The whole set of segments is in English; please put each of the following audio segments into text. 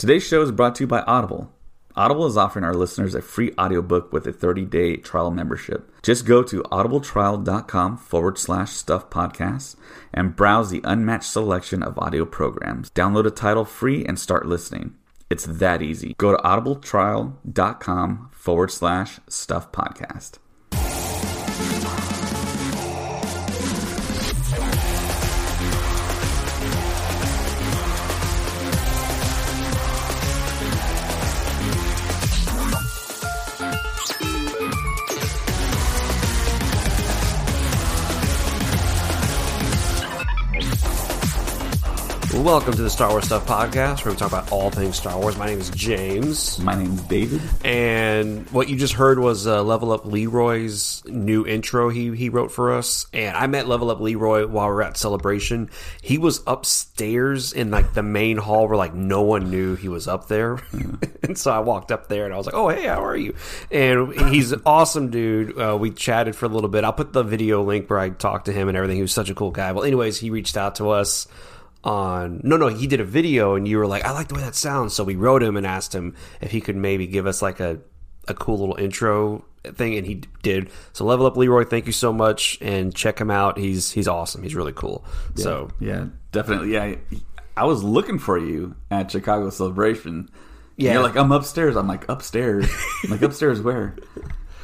Today's show is brought to you by Audible. Audible is offering our listeners a free audiobook with a 30-day trial membership. Just go to audibletrial.com forward slash stuff podcasts and browse the unmatched selection of audio programs. Download a title free and start listening. It's that easy. Go to audibletrial.com forward slash stuff podcast. Welcome to the Star Wars Stuff Podcast, where we talk about all things Star Wars. My name is James, My name's David. and what you just heard was uh, Level Up Leroy's new intro he he wrote for us. And I met Level Up Leroy while we were at Celebration. He was upstairs in like the main hall where like no one knew he was up there, and so I walked up there and I was like, "Oh hey, how are you?" And he's an awesome dude. Uh, we chatted for a little bit. I'll put the video link where I talked to him and everything. He was such a cool guy. Well, anyways, he reached out to us on no no he did a video and you were like i like the way that sounds so we wrote him and asked him if he could maybe give us like a, a cool little intro thing and he did so level up leroy thank you so much and check him out he's he's awesome he's really cool so Yeah, definitely. Yeah, I was looking for you at Chicago Celebration. Yeah. You're like, I'm upstairs. I'm like, upstairs? I'm like, upstairs where?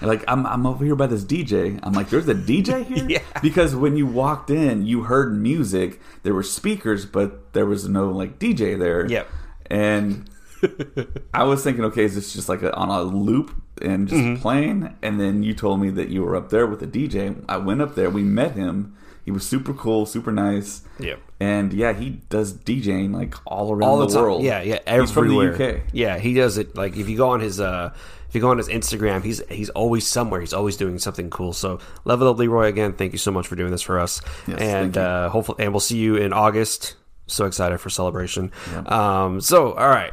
You're like, I'm, I'm over here by this DJ. I'm like, there's a DJ here? Yeah. Because when you walked in, you heard music. There were speakers, but there was no, like, DJ there. Yep. And I was thinking, okay, is this just like a, on a loop and just Mm-hmm. playing? And then you told me that you were up there with the DJ. I went up there. We met him. He was super cool, super nice. Yep. And yeah, he does DJing like all around all the, the, world. yeah yeah everywhere He's from the UK. yeah he does it like if you go on his uh if you go on his instagram he's he's always somewhere. He's always doing something cool. So level up leroy again. Thank you so much for doing this for us. Yes, and uh hopefully and we'll see you in august. So excited for celebration. Um so all right.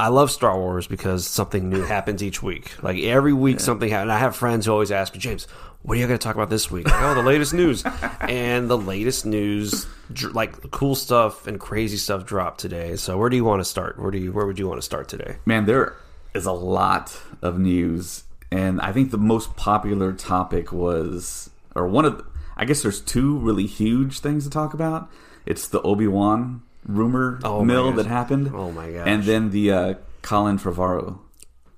I love Star Wars because something new happens each week. Like every week, something happens. I have friends who always ask me, James, what are you going to talk about this week? Like, oh, the latest news. and the latest news, like cool stuff and crazy stuff, dropped today. So where do you want to start? Where do you where would you want to start today? Man, there is a lot of news, and I think the most popular topic was, or one of, I guess there's two really huge things to talk about. It's the Obi Wan rumor Oh mill that happened. Oh my gosh. And then the uh, Colin Trevorrow.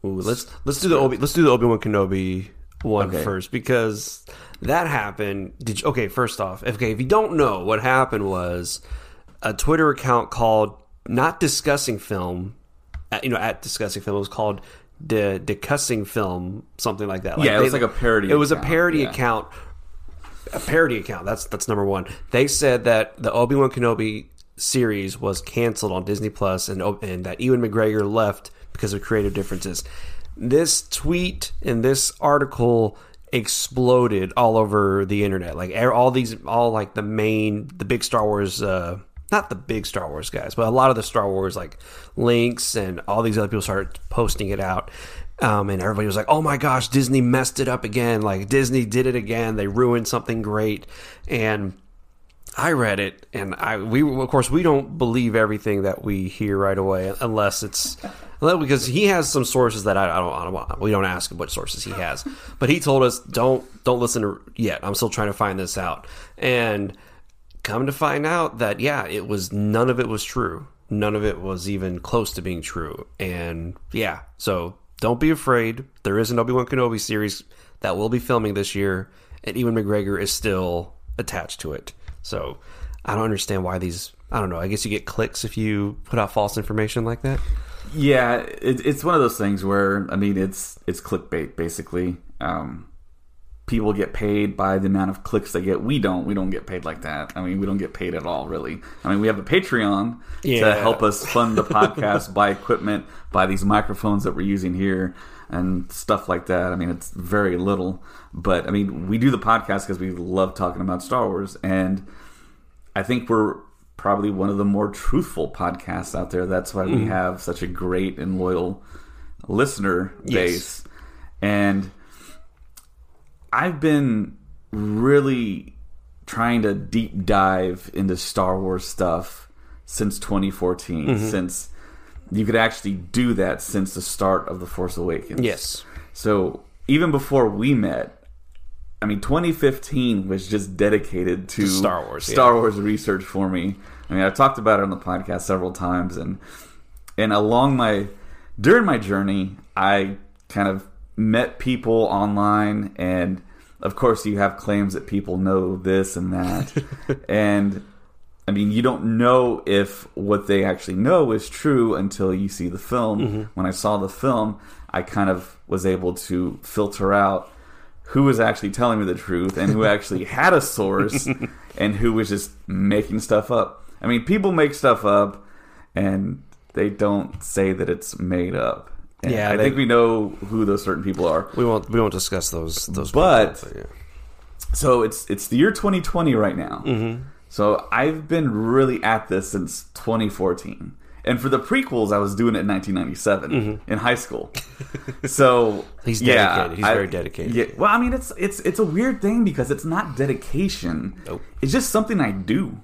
Ooh, let's let's do the Obi let's do the Obi Wan Kenobi one Okay. first because that happened. Did you, okay? First off, okay, if you don't know, what happened was a Twitter account called not discussing film, at, you know, at discussing film it was called the discussing film, something like that. Yeah, it was like a parody It was a parody yeah. account. A parody account. That's that's number one. They said that the Obi Wan Kenobi series was canceled on Disney Plus, and and that Ewan McGregor left because of creative differences. This tweet and this article exploded all over the internet. Like er- all these, all like the main, the big Star Wars. Uh, not the big Star Wars guys, but a lot of the Star Wars like links and all these other people started posting it out. Um, and everybody was like, "Oh my gosh, Disney messed it up again! Like Disney did it again. They ruined something great." And I read it, and I we of course we don't believe everything that we hear right away unless it's because he has some sources that I, I don't I don't want. We don't ask him what sources he has, but he told us don't don't listen to yet. I'm still trying to find this out, and come to find out that yeah, it was none of it was true. None of it was even close to being true, and yeah, so don't be afraid. There is an Obi Wan Kenobi series that will be filming this year, and Ewan McGregor is still attached to it. So I don't understand why these. I don't know. I guess you get clicks if you put out false information like that. Yeah, it, it's one of those things where I mean, it's it's clickbait basically. Um, people get paid by the amount of clicks they get. We don't. We don't get paid like that. I mean, we don't get paid at all, really. I mean, we have a Patreon Yeah. to help us fund the podcast, buy equipment, buy these microphones that we're using here, and stuff like that. I mean, it's very little, but I mean, we do the podcast because we love talking about Star Wars, and I think we're probably one of the more truthful podcasts out there. That's why we mm. have such a great and loyal listener base. And I've been really trying to deep dive into Star Wars stuff since 2014, mm-hmm. since you could actually do that since the start of The Force Awakens. Yes. So even before we met, I mean, 2015 was just dedicated to, Star Wars, Star yeah. Wars research for me. I mean, I've talked about it on the podcast several times, and and along my during my journey, I kind of met people online, and of course, you have claims that people know this and that, and I mean, you don't know if what they actually know is true until you see the film. Mm-hmm. When I saw the film, I kind of was able to filter out who was actually telling me the truth and who actually had a source and who was just making stuff up. I mean, people make stuff up and they don't say that it's made up. And Yeah, I they- think we know who those certain people are. We won't we won't discuss those those. But- people, yeah. So it's it's the year 2020 right now. Mm-hmm. So I've been really at this since 2014. And for the prequels, I was doing it in 1997 in high school. So Mm-hmm. He's yeah, dedicated. He's I- very dedicated. Yeah, well, I mean, it's it's it's a weird thing because it's not dedication. Nope. It's just something I do.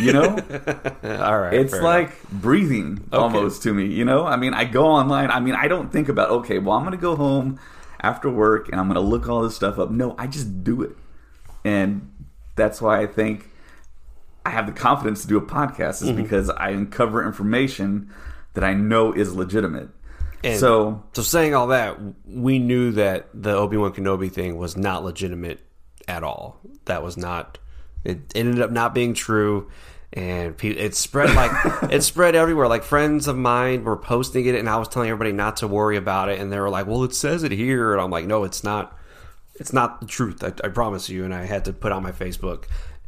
You know, all right. it's like enough. breathing almost to me. You know, I mean, I go online. I mean, I don't think about okay, well, I'm going to go home after work and I'm going to look all this stuff up. No, I just do it, and that's why I think I have the confidence to do a podcast Mm-hmm. is because I uncover information that I know is legitimate. And- so So saying all that, we knew that the Obi Wan Kenobi thing was not legitimate at all. That was not. It ended up not being true, and it spread like it spread everywhere. Like friends of mine were posting it, and I was telling everybody not to worry about it, and they were like, "Well, it says it here," and I'm like, "No, it's not. It's not the truth. I, I promise you." And I had to put on my Facebook.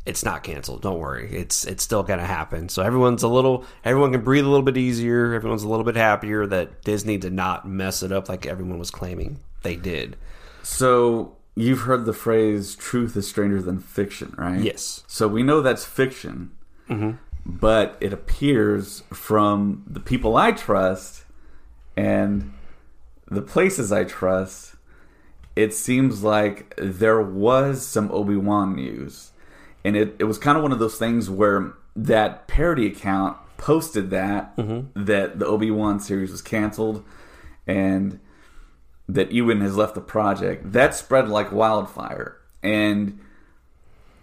It's not canceled. Don't worry. It's it's still gonna happen. So everyone's a little. Everyone can breathe a little bit easier. Everyone's a little bit happier that Disney did not mess it up like everyone was claiming they did. So you've heard the phrase "truth is stranger than fiction," right? Yes. So we know that's fiction, mm-hmm. but it appears from the people I trust and the places I trust. It seems like there was some Obi Wan news, and it, it was kind of one of those things where that parody account posted that mm-hmm. that the Obi Wan series was canceled, and that Ewan has left the project. That spread like wildfire. And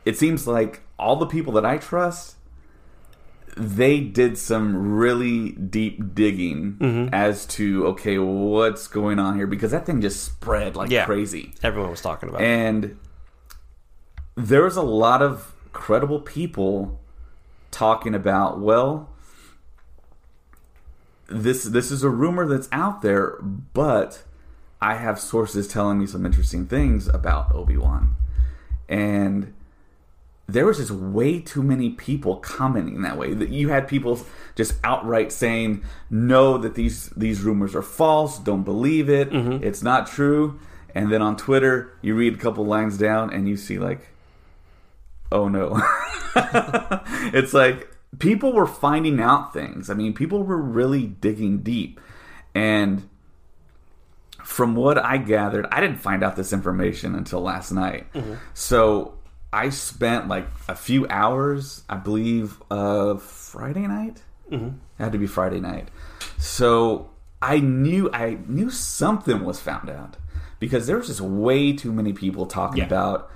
it seems like all the people that I trust, they did some really deep digging mm-hmm. as to, okay, what's going on here? Because that thing just spread like Yeah. crazy. Everyone was talking about it. And there was a lot of credible people talking about, well, this this is a rumor that's out there, but I have sources telling me some interesting things about Obi-Wan. And there was just way too many people commenting that way. That you had people just outright saying, "No, that these these rumors are false. Don't believe it. Mm-hmm. It's not true." And then on Twitter, you read a couple lines down, and you see like, "Oh no!" it's like people were finding out things. I mean, people were really digging deep, and from what I gathered, I didn't find out this information until last night. So I spent like a few hours, I believe, uh, Friday night. Mm-hmm. It had to be Friday night. So I knew I knew something was found out because there was just way too many people talking Yeah. about.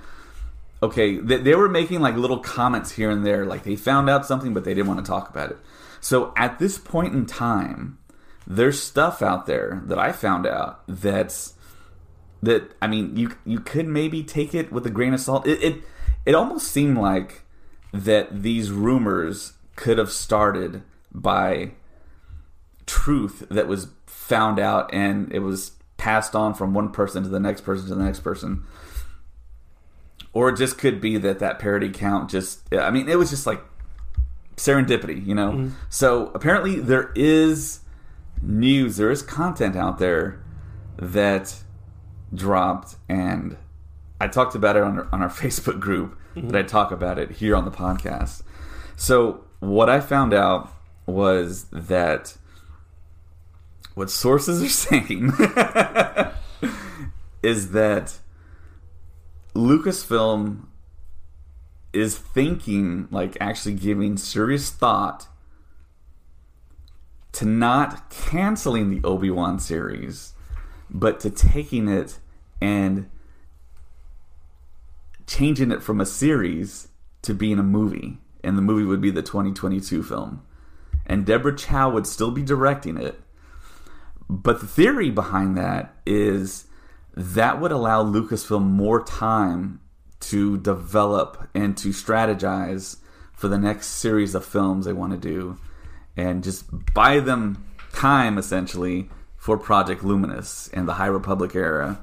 Okay, they, they were making like little comments here and there, like they found out something, but they didn't want to talk about it. So at this point in time, there's stuff out there that I found out that's that I mean you you could maybe take it with a grain of salt. It it, it almost seemed like that these rumors could have started by truth that was found out and it was passed on from one person to the next person to the next person. or it just could be that that parody count just i mean it was just like serendipity you know mm-hmm. so apparently there is news there is content out there that dropped and i talked about it on our, on our facebook group mm-hmm. that i talk about it here on the podcast. So what i found out was that what sources are saying is that Lucasfilm is thinking, like actually giving serious thought to not canceling the Obi Wan series, but to taking it and changing it from a series to being a movie. And the movie would be the 2022 film. And Deborah Chow would still be directing it. But the theory behind that is that would allow Lucasfilm more time to develop and to strategize for the next series of films they want to do and just buy them time essentially for Project Luminous and the High Republic era.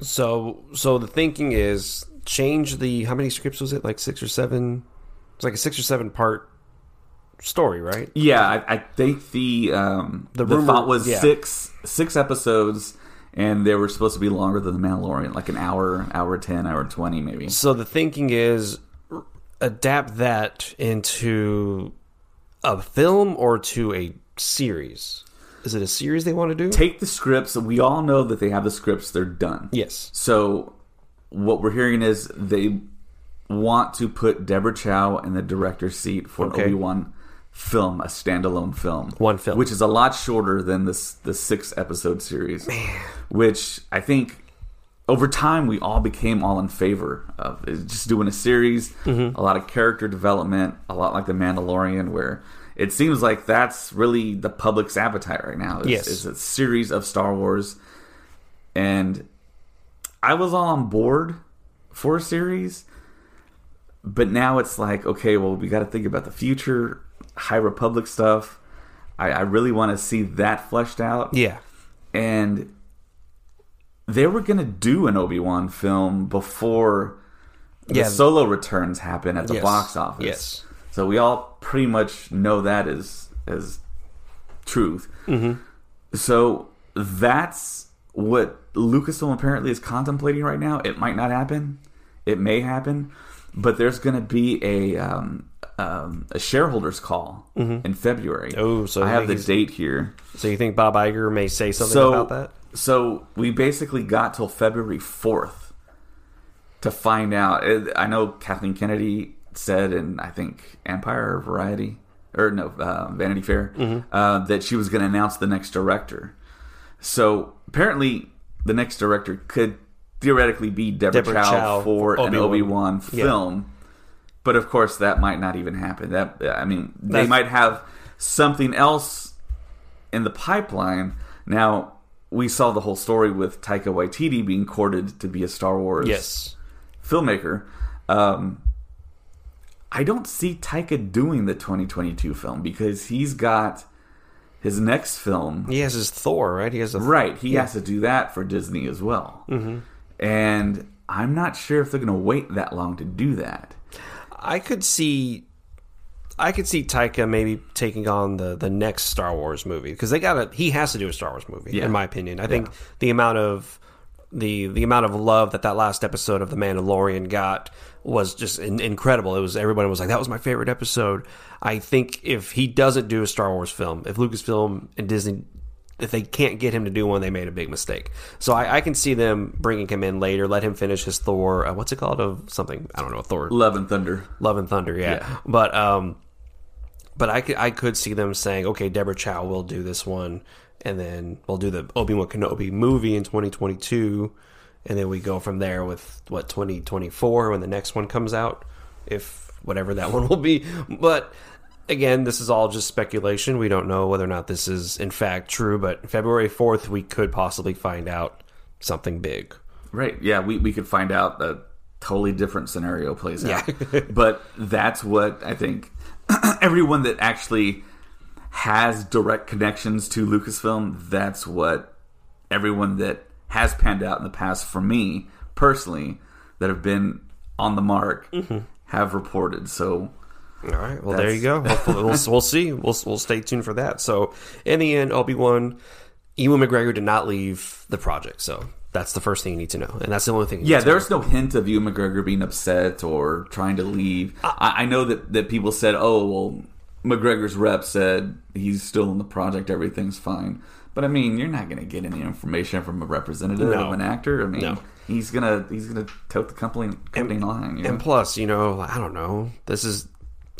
So, so the thinking is change the how many scripts was it? Like six or seven? It's like a six or seven part story, right? Yeah, I, I think the um, The the, rumor- thought was yeah. six six episodes, and they were supposed to be longer than the Mandalorian, like an hour, hour ten, hour twenty, maybe. So the thinking is adapt that into a film or to a series. Is it a series they want to do? Take the scripts. We all know that they have the scripts. They're done. yes. So what we're hearing is they want to put Deborah Chow in the director's seat for Okay. an Obi Wan film, a standalone film, One film. which is a lot shorter than this the six episode series, which I think over time we all became all in favor of just doing a series, Mm-hmm. a lot of character development, a lot like the Mandalorian, where it seems like that's really the public's appetite right now. Is, Yes. is a series of Star Wars, and I was all on board for a series, but now it's like, okay, well, we got to think about the future, High Republic stuff. I, I really want to see that fleshed out Yeah. and they were going to do an Obi-Wan film before the Yeah. solo returns happen at the Yes. box office. Yes. So we all pretty much know that as as truth. Mm-hmm. So that's what Lucasfilm apparently is contemplating right now. It might not happen. It may happen, but there's going to be a um, um, a shareholders call in February. Mm-hmm. Oh, so I have the date here. So you think Bob Iger may say something So, about that? So we basically got till February fourth to find out. I know Kathleen Kennedy said, in I think Empire or Variety or no uh, Vanity Fair, Mm-hmm. uh, that she was going to announce the next director. So apparently, the next director could theoretically be Deborah, Deborah Chow, Chow for for an Obi-Wan. Obi Wan Yeah. film. But of course, that might not even happen. That I mean, they That's- might have something else in the pipeline. Now, we saw the whole story with Taika Waititi being courted to be a Star Wars Yes. filmmaker. Um, I don't see Taika doing the 2022 film because he's got his next film. He has his Thor, right? He has a Right, he has to do that for Disney as well. Mm-hmm. And I'm not sure if they're going to wait that long to do that. I could see, I could see Taika maybe taking on the the next Star Wars movie because they got to. He has to do a Star Wars movie, Yeah. in my opinion. I think the amount of the the amount of love that that last episode of The Mandalorian got was just in, incredible. It was everybody was like that was my favorite episode. I think if he doesn't do a Star Wars film, if Lucasfilm and Disney if they can't get him to do one, they made a big mistake. So I, I can see them bringing him in later, let him finish his Thor. Uh, what's it called? Of something I don't know. Thor Love and Thunder. Love and Thunder, yeah. Yeah. But um, but I could I could see them saying, okay, Deborah Chow will do this one, and then we'll do the Obi Wan Kenobi movie in 2022, and then we go from there with what 2024 when the next one comes out, if whatever that one will be. But again, this is all just speculation. We don't know whether or not this is in fact true. But February 4th, we could possibly find out something big. Right. Yeah, we, we could find out a totally different scenario plays out. Yeah. but that's what I think everyone that actually has direct connections to Lucasfilm, that's what everyone that has panned out in the past for me personally that have been on the mark Mm-hmm. have reported. So All right. Well, there you go. Hopefully, we'll, we'll see. We'll we'll stay tuned for that. So, in the end, Obi Wan, Ewan McGregor did not leave the project. So that's the first thing you need to know, and that's the only thing. You yeah, need to know. there's no hint of Ewan McGregor being upset or trying to leave. Uh, I, I know that, that people said, "Oh, well, McGregor's rep said he's still in the project, everything's fine." But I mean, you're not going to get any information from a representative No. of an actor. I mean, No. he's gonna he's gonna tote the company company line. You know? And plus, you know, I don't know. This is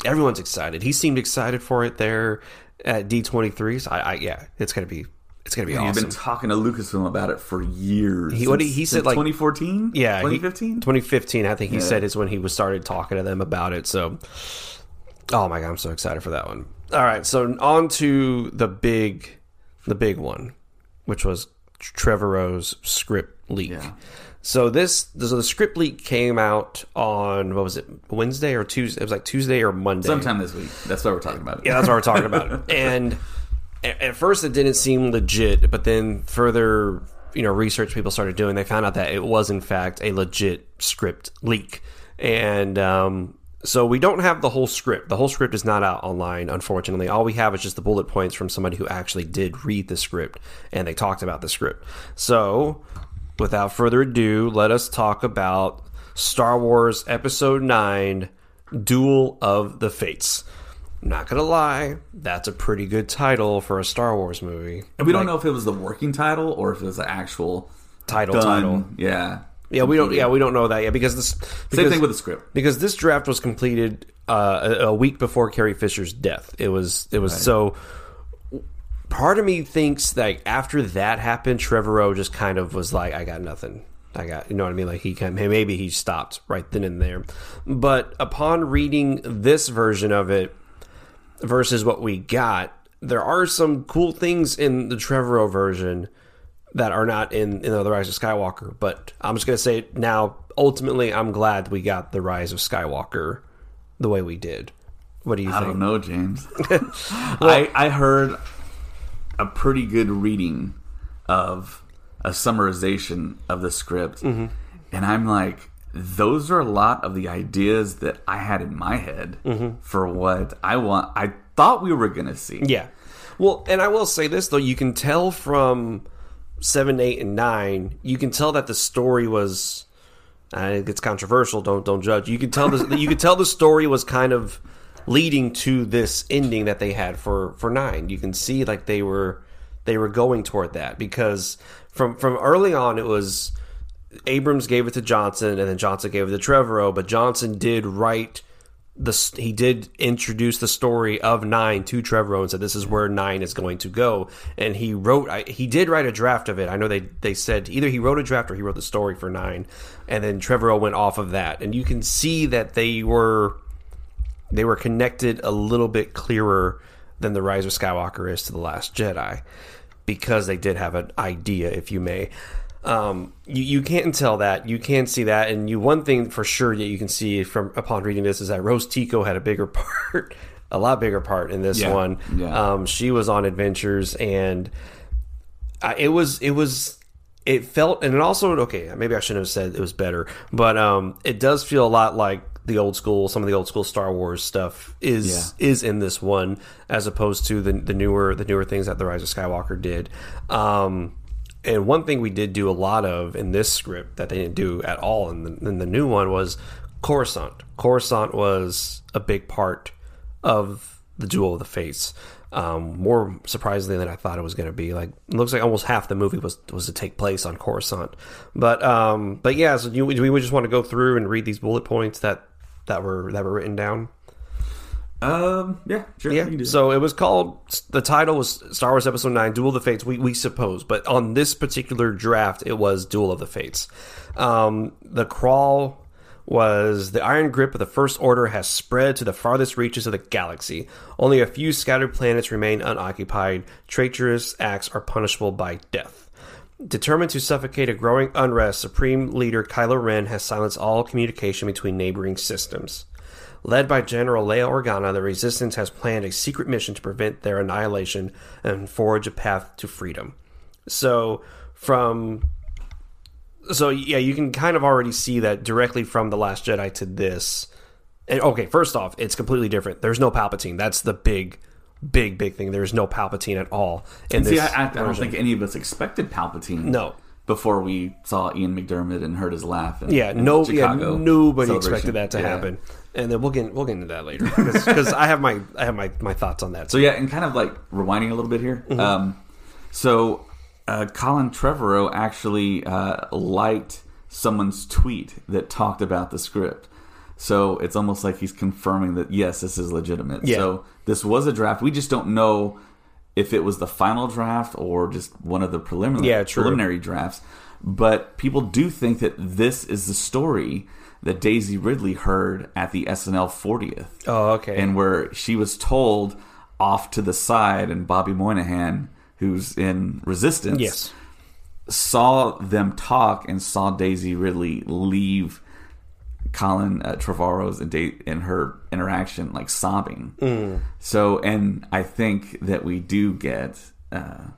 everyone's excited. He seemed excited for it there at D23. So I, I yeah, it's gonna be it's gonna be awesome. You've been talking to Lucasfilm about it for years. He- what he- he said, like- 2014. yeah, 2015. 2015, I think he Yeah. said is when he was started talking to them about it. So, oh my god, I'm so excited for that one. All right, so on to the big, the big one, which was Trevor Trevorrow's script leak. Yeah. So this, so the script leak came out on what was it, Wednesday or Tuesday? It was like Tuesday or Monday. Sometime this week. That's why we're talking about it. Yeah, that's what we're talking about. And at, first, it didn't seem legit, but then further, you know, research people started doing, they found out that it was in fact a legit script leak. And um, so we don't have the whole script. The whole script is not out online, unfortunately. All we have is just the bullet points from somebody who actually did read the script and they talked about the script. So, without further ado, let us talk about Star Wars Episode 9 Duel of the Fates. Not gonna lie, that's a pretty good title for a Star Wars movie. And we don't know if it was the working title or if it was the actual Title, done. title. Yeah. Yeah, we don't. Yeah, we don't know that yet because this. Same thing with the script. because this draft was completed uh, a, a week before Carrie Fisher's death. It was it was so. Part of me thinks that after that happened, Trevorrow just kind of was like, "I got nothing. I got you know what I mean." Like he kind of, maybe he stopped right then and there. But upon reading this version of it versus what we got, there are some cool things in the Trevorrow version that are not in, in the Rise of Skywalker. But I'm just going to say now. Ultimately, I'm glad we got the Rise of Skywalker the way we did. What do you think? I think? don't know, James. I, I heard a pretty good reading of a summarization of the script, Mm-hmm. and I'm like, those are a lot of the ideas that I had in my head Mm-hmm. for what I want. I thought we were gonna see. Yeah. Well, and I will say this though, you can tell from seven, eight, and nine, you can tell that the story was. Uh, it's controversial. Don't don't judge. You can tell the you can tell the story was kind of leading to this ending that they had for for nine. You can see like they were they were going toward that because from from early on it was Abrams gave it to Johnson and then Johnson gave it to Trevorrow, but Johnson did write the he did introduce the story of nine to Trevorrow and said this is where nine is going to go. And he wrote I, he did write a draft of it. I know they they said either he wrote a draft or he wrote the story for nine, and then Trevorrow went off of that. And you can see that they were they were connected a little bit clearer than the Rise of Skywalker is to the Last Jedi because they did have an idea, if you may. Um, you, you can't tell that. You can see that, and you one thing for sure that you can see from upon reading this is that Rose Tico had a bigger part, a lot bigger part in this Yeah, one. yeah. Um, she was on adventures, and I, it was it was it felt and it also okay maybe I shouldn't have said it was better, but um, it does feel a lot like the old school some of the old school Star Wars stuff is is in this one as opposed to the the newer the newer things that the Rise of Skywalker did. Um, and one thing we did do a lot of in this script that they didn't do at all in the, in the new one was Coruscant. Coruscant was a big part of the Duel of the Fates. Um, more surprisingly than I thought it was going to be. Like, it looks like almost half the movie was was to take place on Coruscant. But um, but yeah, so you, we just want to go through and read these bullet points that that were that were written down. Um. Yeah. Sure. Yeah. can do that. So it was called. The title was Star Wars Episode Nine: Duel of the Fates. We we suppose, but on this particular draft, it was Duel of the Fates. Um, the crawl was the iron grip of the First Order has spread to the farthest reaches of the galaxy. Only a few scattered planets remain unoccupied. Traitorous acts are punishable by death. Determined to suffocate a growing unrest, Supreme Leader Kylo Ren has silenced all communication between neighboring systems. Led by General Leia Organa, the Resistance has planned a secret mission to prevent their annihilation and forge a path to freedom. So, from so yeah, you can kind of already see that directly from the Last Jedi to this. And okay, first off, it's completely different. There's no Palpatine. That's the big, big, big thing. There's no Palpatine at all in See, this. I, I, don't think any of us expected Palpatine. No. Before we saw Ian McDiarmid and heard his laugh. In, Yeah, no, Chicago yeah, nobody expected that to Yeah. happen. And then we'll get we'll get into that later because I have my I have my, my thoughts on that. So yeah, and kind of like rewinding a little bit here. Mm-hmm. Um, so uh, Colin Trevorrow actually uh, liked someone's tweet that talked about the script. So it's almost like he's confirming that yes, this is legitimate. Yeah. So this was a draft. We just don't know if it was the final draft or just one of the preliminary Yeah, preliminary drafts. But people do think that this is the story that Daisy Ridley heard at the SNL 40th oh, okay. and where she was told off to the side, and Bobby Moynihan, who's in Resistance, yes, saw them talk and saw Daisy Ridley leave Colin uh, Trevorrow's and da- in her interaction, like sobbing. Mm. So, and I think that we do get uh,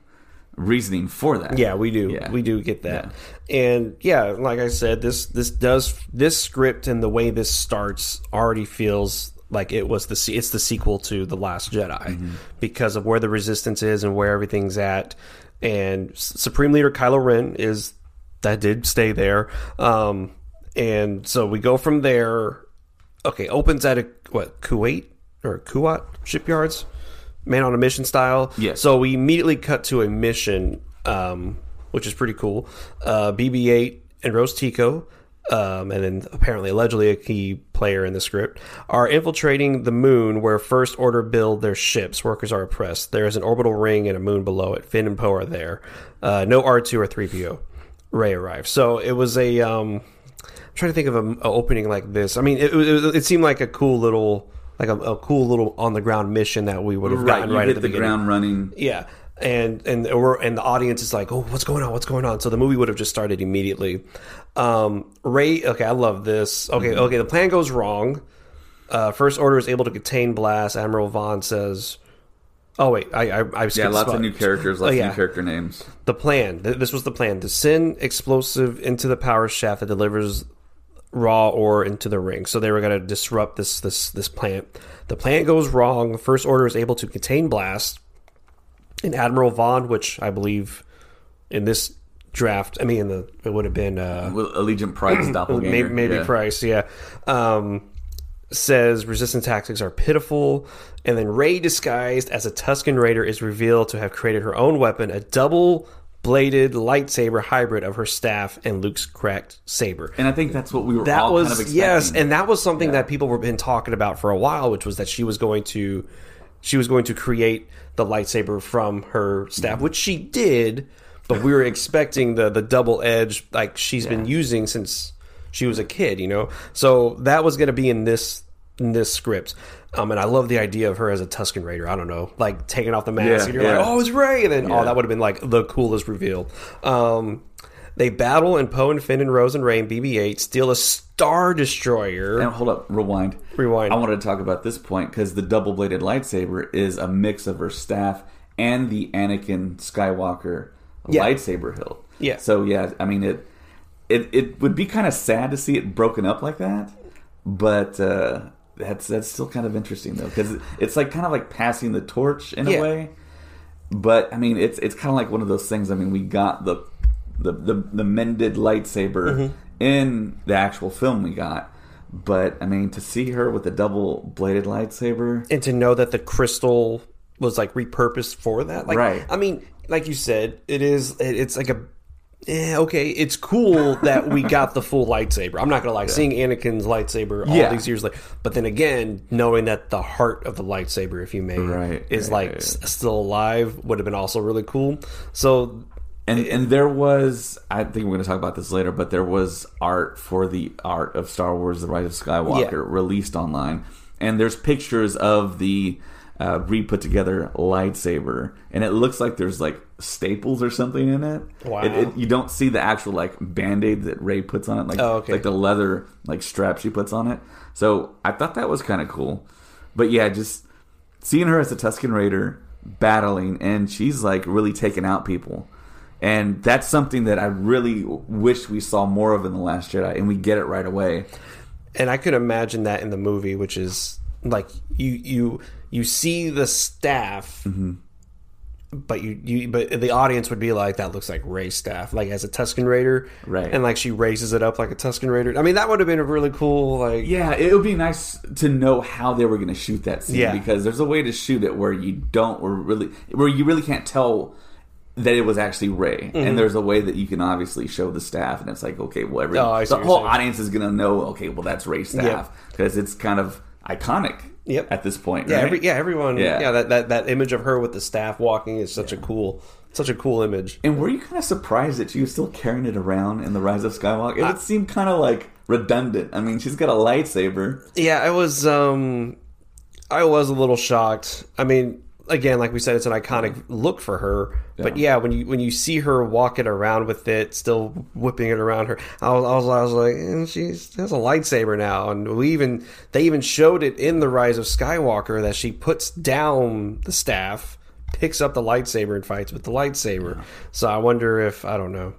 reasoning for that. Yeah, we do. Yeah. We do get that. And yeah, like I said, this this does this script and the way this starts already feels like it was the it's the sequel to the Last Jedi Mm-hmm. because of where the resistance is and where everything's at. And Supreme Leader Kylo Ren is that did stay there. Um, and so we go from there. Okay, opens at a what Kuat or Kuat shipyards, man on a mission style. Yes. So we immediately cut to a mission, um, which is pretty cool. Uh, BB-8 and Rose Tico, um, and then apparently allegedly a key player in the script, are infiltrating the moon where First Order build their ships. Workers are oppressed. There is an orbital ring and a moon below it. Finn and Poe are there. Uh, no R2 or 3PO. Rey arrives. So it was a. Um, I'm trying to think of a, a opening like this. I mean, it, it, it seemed like a cool little, like a, a cool little on the ground mission that we would have right. gotten right at the, the, ground running. Yeah, and and we're and the audience is like, oh, what's going on? What's going on? So the movie would have just started immediately. Um, Rey, okay, I love this. Okay, Mm-hmm. okay, the plan goes wrong. Uh, First Order is able to contain blast. Admiral Vaughn says. Oh wait, I I, I Yeah, lots of new characters, lots Oh, of new character names. The plan. This was the plan to send explosive into the power shaft that delivers raw ore into the ring. So they were going to disrupt this this this plant. The plant goes wrong. The First Order is able to contain blast. And Admiral Vaughn, which I believe in this draft, I mean, in the it would have been uh, Allegiant Price doppelganger. maybe, maybe yeah. Price, yeah. Um, says resistance tactics are pitiful, and then Rey, disguised as a Tusken Raider, is revealed to have created her own weapon, a double bladed lightsaber hybrid of her staff and Luke's cracked saber. And I think that's what we were That all was kind of expecting. yes, and that was something Yeah. that people were been talking about for a while, which was that she was going to she was going to create the lightsaber from her staff, which she did. But we were expecting the the double edge like she's been using since she was a kid, you know. So that was going to be in this in this script. Um, and I love the idea of her as a Tusken Raider. I don't know, like taking off the mask, Yeah, and you're yeah. like, "Oh, it's Rey!" And then, oh, that would have been like the coolest reveal. Um, they battle, and Poe and Finn and Rose and Rey and BB-8 steal a Star Destroyer. Now, hold up, rewind. Rewind. I wanted to talk about this point because the double bladed lightsaber is a mix of her staff and the Anakin Skywalker Yeah. lightsaber hilt. Yeah. So yeah, I mean it. It it would be kind of sad to see it broken up like that, but uh, that's that's still kind of interesting though because it's like kind of like passing the torch in Yeah. a way. But I mean, it's it's kind of like one of those things. I mean, we got the the the, the mended lightsaber Mm-hmm. in the actual film we got. But I mean, to see her with a double bladed lightsaber, and to know that the crystal was like repurposed for that. Like, Right. I mean, like you said, it is. It, it's like a. Eh, okay, it's cool that we got the full lightsaber. I'm not gonna lie, seeing Anakin's lightsaber all Yeah. these years later, but then again, knowing that the heart of the lightsaber, if you may, Right, is right, like right. s- still alive, would have been also really cool. So and and there was I think we're going to talk about this later, but there was art for the art of Star Wars: The Rise of Skywalker Yeah. released online, and there's pictures of the uh, re put together lightsaber, and it looks like there's like staples or something in it. Wow. It, it, you don't see the actual like band aid that Rey puts on it, like Oh, okay. like the leather like strap she puts on it. So I thought that was kind of cool, but yeah, just seeing her as a Tusken Raider battling, and she's like really taking out people. And that's something that I really wish we saw more of in The Last Jedi, and we get it right away. and I could imagine that in the movie, which is like you you you see the staff, but you you but the audience would be like, that looks like Rey's staff, like as a Tusken Raider, Right. And like she raises it up like a Tusken Raider. I mean, that would have been a really cool like Yeah, it would be nice to know how they were going to shoot that scene Yeah. because there's a way to shoot it where you don't or really where you really can't tell that it was actually Rey, Mm-hmm. and there's a way that you can obviously show the staff, and it's like okay, well, every, Oh, the whole audience is going to know okay, well, that's Rey's staff because it's kind of iconic. Yep. At this point, Yeah, right? every, yeah, everyone. Yeah. Yeah, that, that that image of her with the staff walking is such a cool, such a cool image. And were you kind of surprised that she was still carrying it around in the Rise of Skywalker? It seemed kind of like redundant. I mean, she's got a lightsaber. Yeah, I was, um, I was a little shocked. I mean, again, like we said, it's an iconic look for her. But yeah, when you when you see her walking around with it, still whipping it around her, I was I was, I was like, and she has a lightsaber now, and we even they even showed it in the Rise of Skywalker that she puts down the staff, picks up the lightsaber, and fights with the lightsaber. So I wonder if I don't know,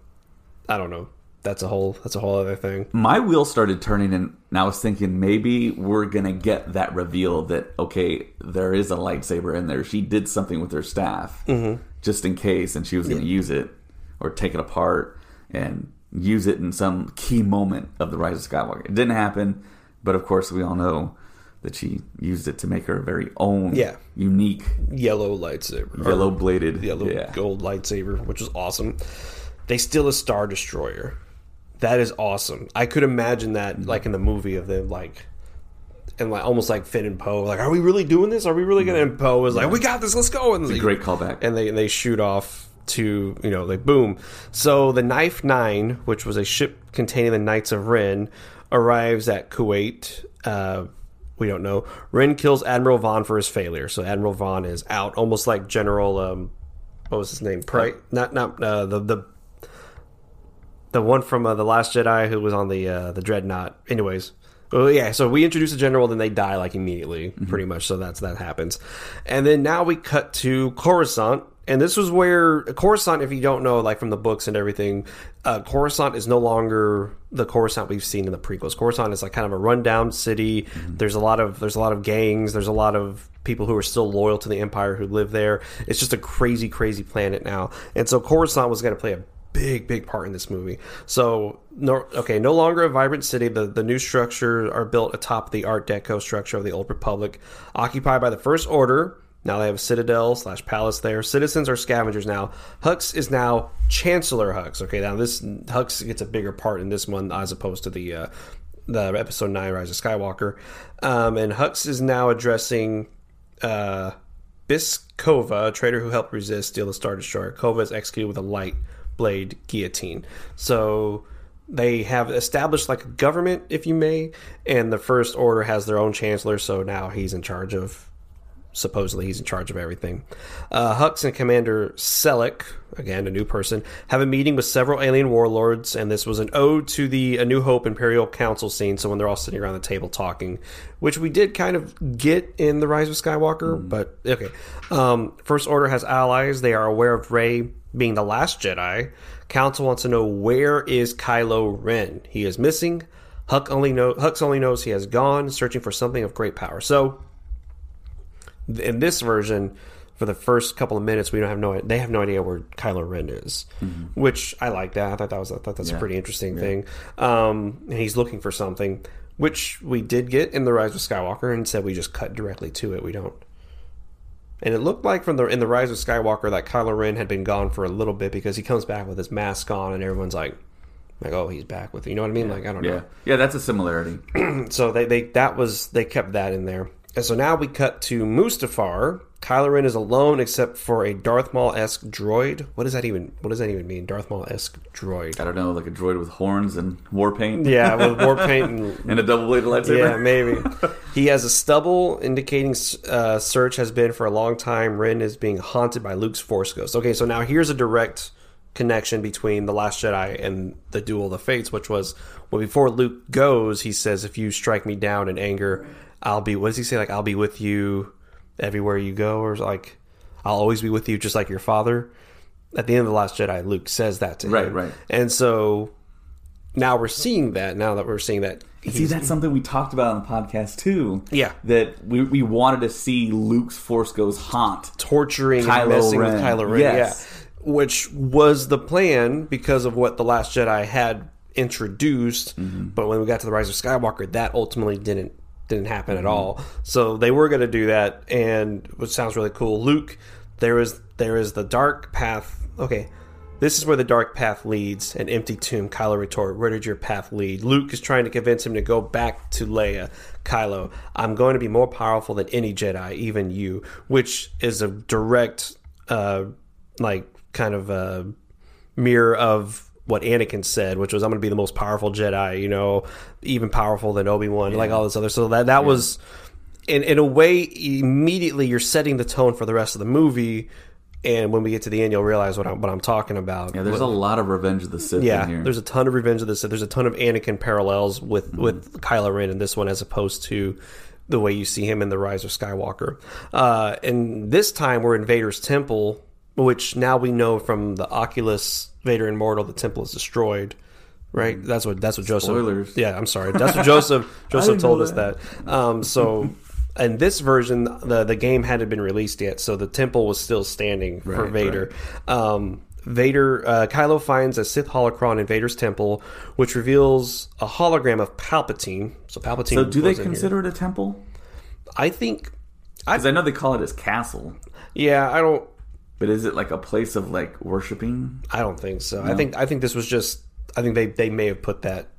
I don't know. That's a whole that's a whole other thing. my wheel started turning and I was thinking maybe we're gonna get that reveal that okay there is a lightsaber in there she did something with her staff mm-hmm. just in case and she was gonna use it or take it apart and use it in some key moment of the rise of skywalker it didn't happen but of course we all know that she used it to make her very own Yeah. unique Yellow lightsaber, yellow bladed yellow yeah gold lightsaber, which was awesome. They steal a star destroyer. That is awesome. I could imagine that like in the movie of them like and like almost like Finn and Poe, like, are we really doing this? Are we really gonna and Poe was like, We got this, let's go and they, great callback and they and they shoot off to you know, like boom. So the Knife Nine, which was a ship containing the Knights of Ren, arrives at Kuat. Uh we don't know. Ren kills Admiral Vaughn for his failure. So Admiral Vaughn is out, almost like General um, what was his name? Price? Not not uh, the the the one from uh, the Last Jedi who was on the uh, the Dreadnought. Anyways, well, yeah. So we introduce a general, then they die like immediately, pretty much. So that's that happens, and then now we cut to Coruscant. And this was where Coruscant, if you don't know, like from the books and everything, uh, Coruscant is no longer the Coruscant we've seen in the prequels. Coruscant is like kind of a rundown city. There's a lot of there's a lot of gangs. There's a lot of people who are still loyal to the Empire who live there. It's just a crazy, crazy planet now. And so Coruscant was going to play a big big part in this movie. So no okay no longer a vibrant city. The the new structures are built atop the art deco structure of the old republic occupied by the first order. Now they have a citadel slash palace there. Citizens are scavengers now. Hux is now chancellor hux. Okay now this hux gets a bigger part in this one as opposed to the uh the episode 9 rise of skywalker. Um and hux is now addressing uh Biskova, a traitor who helped resist, steal the Star Destroyer. Kova is executed with a light blade guillotine. So they have established like a government, if you may, and the First Order has their own chancellor. So now he's in charge of. Supposedly, he's in charge of everything. Uh, Hux and Commander Selleck, again a new person, have a meeting with several alien warlords, and this was an ode to the A New Hope Imperial Council scene. So when they're all sitting around the table talking, which we did kind of get in the Rise of Skywalker, but okay. Um, First Order has allies; they are aware of Rey being the last Jedi. Council wants to know where is Kylo Ren. He is missing. Huck only know Hux only knows he has gone, searching for something of great power. So in this version, for the first couple of minutes, we don't have no they have no idea where Kylo Ren is, which I like that. I thought that was I thought that's a pretty interesting thing. Um, and he's looking for something, which we did get in the Rise of Skywalker, and said we just cut directly to it. We don't. And it looked like from the in the Rise of Skywalker that Kylo Ren had been gone for a little bit because he comes back with his mask on, and everyone's like, like, oh, he's back with you know what I mean? Like I don't know yeah yeah that's a similarity so they, they that was they kept that in there. And so now we cut to Mustafar. Kylo Ren is alone except for a Darth Maul esque droid. What does that even what does that even mean? Darth Maul esque droid. I don't know like a droid with horns and war paint Yeah, with war paint and and a double bladed lightsaber yeah, maybe. he has a stubble indicating uh, search has been for a long time. Ren is being haunted by Luke's Force Ghost. Okay, so now here's a direct connection between the Last Jedi and the Duel of the Fates, which was well before Luke goes, he says, "If you strike me down in anger, I'll be." What does he say? Like, "I'll be with you everywhere you go," or like, "I'll always be with you, just like your father." at the end of the Last Jedi, Luke says that to him. Right, right. And so now we're seeing that. Now that we're seeing that, See, that's something we talked about on the podcast too. Yeah. that we, we wanted to see Luke's Force Ghost haunt. torturing Kylo and messing Ren. with Kylo Ren. Yes. Yeah. Which was the plan because of what The Last Jedi had introduced. Mm-hmm. But when we got to The Rise of Skywalker, that ultimately didn't didn't happen Mm-hmm. at all. So they were going to do that, and which sounds really cool. Luke, there is there is the dark path. Okay. This is where the dark path leads. An empty tomb. Kylo retort, "Where did your path lead?" Luke is trying to convince him to go back to Leia. Kylo, I'm going to be more powerful than any Jedi, even you. Which is a direct, uh, like, kind of a mirror of what Anakin said, which was, "I'm going to be the most powerful Jedi." You know, even powerful than Obi Wan, like all this other. So that that was, in in a way, immediately you're setting the tone for the rest of the movie. And when we get to the end, you'll realize what I'm what I'm talking about. Yeah, there's a lot of Revenge of the Sith Yeah, in here. there's a ton of Revenge of the Sith. There's a ton of Anakin parallels with Mm-hmm. with Kylo Ren in this one, as opposed to the way you see him in the Rise of Skywalker. Uh, and this time we're in Vader's temple, which now we know from the Oculus Vader Immortal, the temple is destroyed. Right, that's what that's what Joseph. Mm. Spoilers. Yeah, I'm sorry. That's what Joseph Joseph told us that. Um, so. In this version, the the game hadn't been released yet, so the temple was still standing for Right, Vader. Um, Vader, uh, Kylo finds a Sith holocron in Vader's temple, which reveals a hologram of Palpatine. So Palpatine. so do they in here. consider it a temple? I think. Because I know they call it his castle, Yeah, I don't. But is it like a place of like worshiping? I don't think so. I think. I think this was just. I think they they may have put that.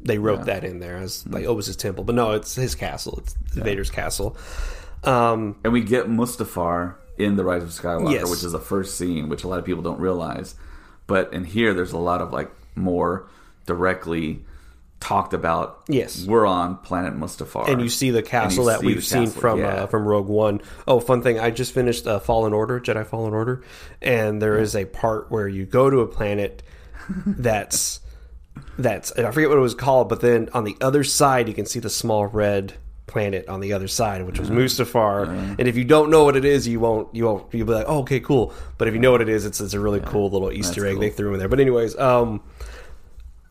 They wrote that in there as like oh, it was his temple, but no, it's his castle. It's Vader's castle. Um, And we get Mustafar in the Rise of Skywalker, Yes. which is the first scene, which a lot of people don't realize. But in here, there's a lot of like more directly talked about. Yes. we're on planet Mustafar, and you see the castle that see we've seen castle, from yeah. uh, from Rogue One. Oh, fun thing! I just finished uh, Fallen Order, Jedi Fallen Order, and there is a part where you go to a planet that's that's I forget what it was called, but then on the other side you can see the small red planet on the other side, which was Uh-huh. Mustafar. And if you don't know what it is, you won't you won't you'll be like, oh, okay, cool. But if you know what it is, it's it's a really cool little Easter egg cool. they threw in there. But anyways, um.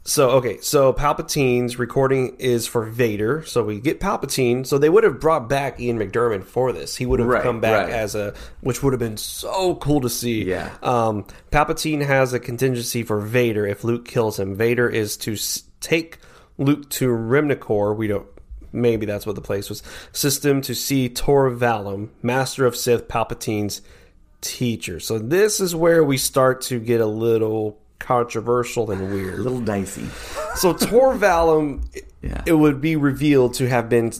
So okay, so Palpatine's recording is for Vader. So we get Palpatine. So they would have brought back Ian McDiarmid for this. He would have Right, come back right. as a, which would have been so cool to see. Yeah. Um, Palpatine has a contingency for Vader if Luke kills him. Vader is to s- take Luke to Remnicor. We don't. Maybe that's what the place was. System to see Tor Valum, Master of Sith, Palpatine's teacher. So this is where we start to get a little controversial and weird. a little dicey. So Tor Valum, Yeah. it would be revealed to have been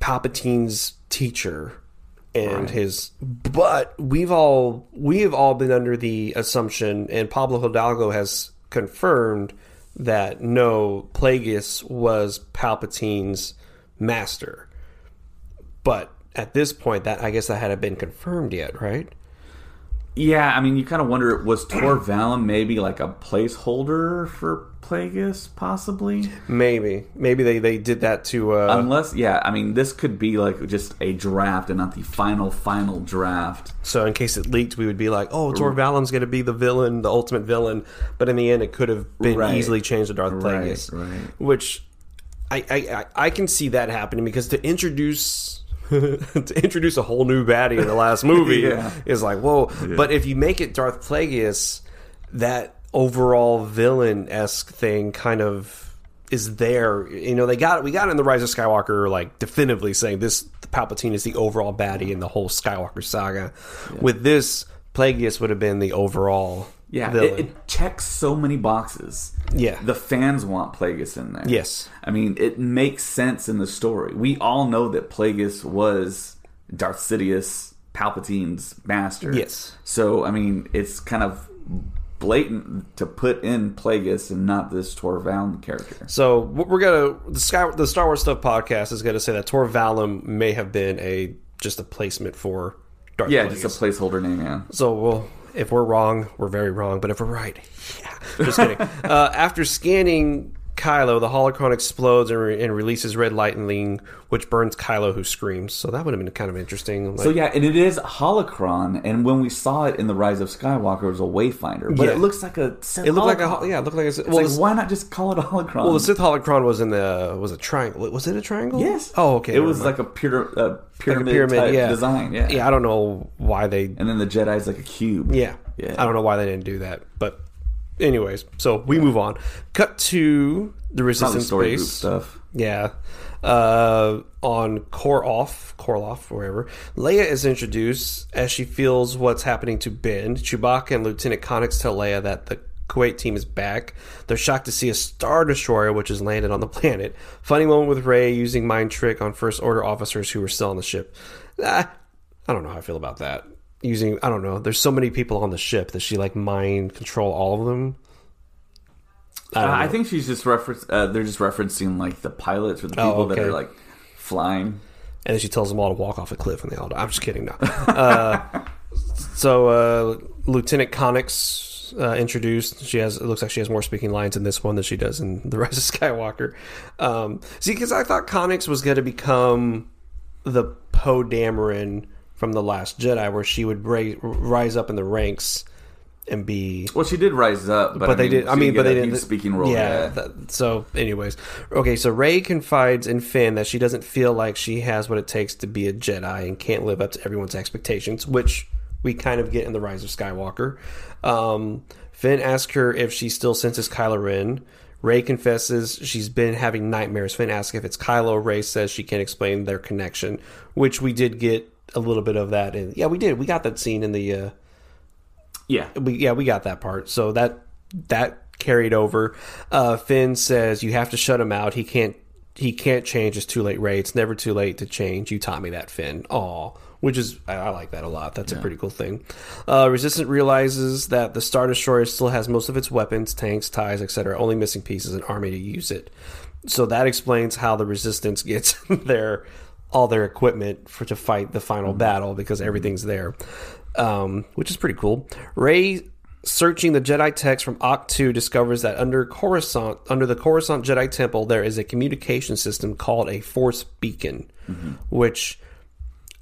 Palpatine's teacher and his. But we've all we have all been under the assumption, and Pablo Hidalgo has confirmed that no, Plagueis was Palpatine's master. But at this point, that I guess that hadn't been confirmed yet, right? Yeah, I mean, you kind of wonder was Tor Valum maybe like a placeholder for Plagueis, possibly? Maybe, maybe they they did that to. Uh, Unless, yeah, I mean, this could be like just a draft and not the final, final draft. So in case it leaked, we would be like, "Oh, Tor Valum's going to be the villain, the ultimate villain." But in the end, it could have been Right. easily changed to Darth Right, Plagueis, right. which I, I I I can see that happening because to introduce. to introduce a whole new baddie in the last movie Yeah. is like whoa. But if you make it Darth Plagueis that overall villain esque thing kind of is there. You know they got we got in the Rise of Skywalker like definitively saying this Palpatine is the overall baddie in the whole Skywalker saga. With this Plagueis would have been the overall Yeah, it, it checks so many boxes. Yeah. The fans want Plagueis in there. Yes. I mean, it makes sense in the story. We all know that Plagueis was Darth Sidious, Palpatine's master. Yes. So, I mean, it's kind of blatant to put in Plagueis and not this Tor Valum character. So we're gonna the Sky the Star Wars stuff podcast is gonna say that Tor Valum may have been a just a placement for Darth Yeah, Plagueis. just a placeholder name, yeah. So well, if we're wrong, we're very wrong. But if we're right, yeah, just kidding. uh, after scanning Kylo, the holocron explodes and, re- and releases red lightning, which burns Kylo, who screams. So that would have been kind of interesting. So yeah, and it is holocron, and when we saw it in the Rise of Skywalker, it was a Wayfinder, but Yeah. it looks like a Sith it looked like a yeah, it looked like a It's well, like, the- why not just call it a holocron? well, the Sith holocron was in the was a triangle. Was it a triangle? yes. Oh, okay. It was mind. like a, pyra- a Like a pyramid, pyramid type yeah. design. Yeah. yeah. I don't know why they And then the Jedi's like a cube. Yeah. Yeah. I don't know why they didn't do that. But anyways, so we move on. Cut to the resistance story base. stuff. Yeah. Uh, on Koroff, Korloff, wherever, Leia is introduced as she feels what's happening to Ben. Chewbacca and Lieutenant Connix tell Leia that the Kuat team is back. They're shocked to see a Star Destroyer, which has landed on the planet. Funny moment with Rey using mind trick on First Order officers who were still on the ship. Ah, I don't know how I feel about that. Using, I don't know. There's so many people on the ship that she like mind control all of them. I, Uh, I think she's just reference. Uh, they're just referencing like the pilots or the people Oh, that are like flying. and then she tells them all to walk off a cliff, and they all. die. I'm just kidding. No. Uh, so uh, Lieutenant Connix uh, introduced. She has. It looks like she has more speaking lines in this one than she does in the Rise of Skywalker. Um, see, because I thought Connix was going to become the Poe Dameron from the Last Jedi, where she would ra- rise up in the ranks and be Well, she did rise up, but, but, I they mean, did. I mean, but they didn't. speaking role. Yeah. Yeah, that- so, anyways, okay. So Rey confides in Finn that she doesn't feel like she has what it takes to be a Jedi and can't live up to everyone's expectations, which we kind of get in the Rise of Skywalker. Um, Finn asks her if she still senses Kylo Ren. Rey confesses she's been having nightmares. Finn asks if it's Kylo. Rey says she can't explain their connection, which we did get a little bit of that in. Yeah, we did. We got that scene in the. Uh, yeah. we yeah we got that part so that that carried over uh finn says you have to shut him out he can't he can't change it's too late rey it's never too late to change you taught me that finn Aw. which is I, I like that a lot that's a pretty cool thing uh resistant realizes that the star destroyer still has most of its weapons tanks ties etc only missing pieces an army to use it so that explains how the resistance gets their all their equipment for to fight the final mm-hmm. battle because mm-hmm. everything's there, um, which is pretty cool. Rey searching the Jedi text from Ahch-To discovers that under Coruscant, under the Coruscant Jedi Temple, there is a communication system called a Force Beacon, mm-hmm. which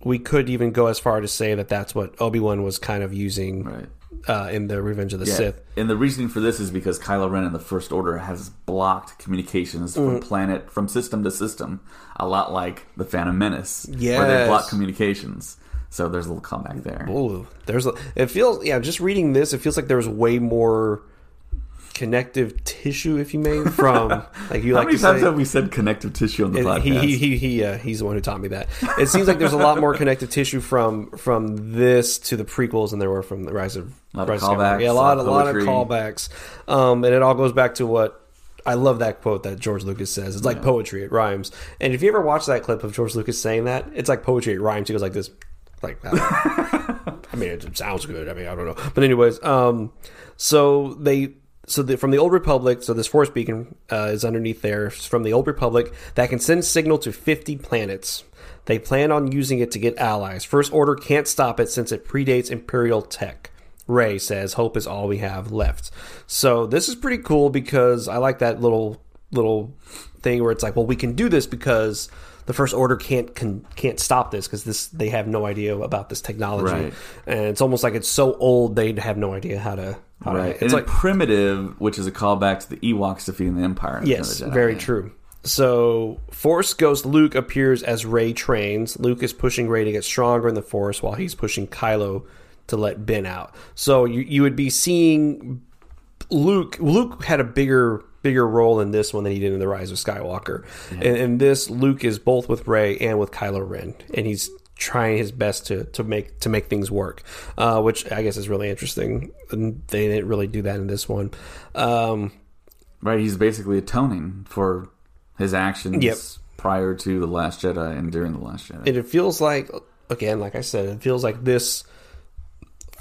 we could even go as far to say that that's what Obi Wan was kind of using Right. Uh, in the Revenge of the Yeah. Sith. And the reasoning for this is because Kylo Ren in the First Order has blocked communications from Mm. planet from system to system, a lot like the Phantom Menace, where they block communications. So there's a little comeback there. Ooh, there's a, it feels yeah. Just reading this, it feels like there's way more connective tissue, if you may, from like you How like many to times say. have we said connective tissue on the podcast? he he, he uh, he's the one who taught me that. It seems like there's a lot more connective tissue from from this to the prequels than there were from the Rise of A lot Rise of callbacks, Yeah, a lot a lot of callbacks, um, and it all goes back to what. I love that quote that George Lucas says. It's like poetry; it rhymes. And if you ever watch that clip of George Lucas saying that, it's like poetry; it rhymes. He goes like this, like that. I mean, it sounds good. I mean, I don't know, but anyways, um, so they, so the, from the old republic, so this force beacon uh, is underneath there from the old republic that can send signal to fifty planets. They plan on using it to get allies. First Order can't stop it since it predates Imperial tech. Rey says, "Hope is all we have left." So this is pretty cool because I like that little little thing where it's like, well, we can do this because the First Order can't can, can't stop this because this they have no idea about this technology, Right. and it's almost like it's so old they have no idea how to. How right. to it's like primitive, which is a callback to the Ewoks defeating the Empire. Yes, the very true. So, Force Ghost Luke appears as Rey trains. Luke is pushing Rey to get stronger in the Force while he's pushing Kylo to let Ben out. So, you, you would be seeing Luke. Luke had a bigger bigger role in this one than he did in the Rise of Skywalker. And in this, Luke is both with Rey and with Kylo Ren, and he's trying his best to, to make to make things work, uh, which I guess is really interesting. And they didn't really do that in this one. Um, Right. He's basically atoning for his actions Yep. prior to the Last Jedi and during the Last Jedi. and it feels like again like i said it feels like this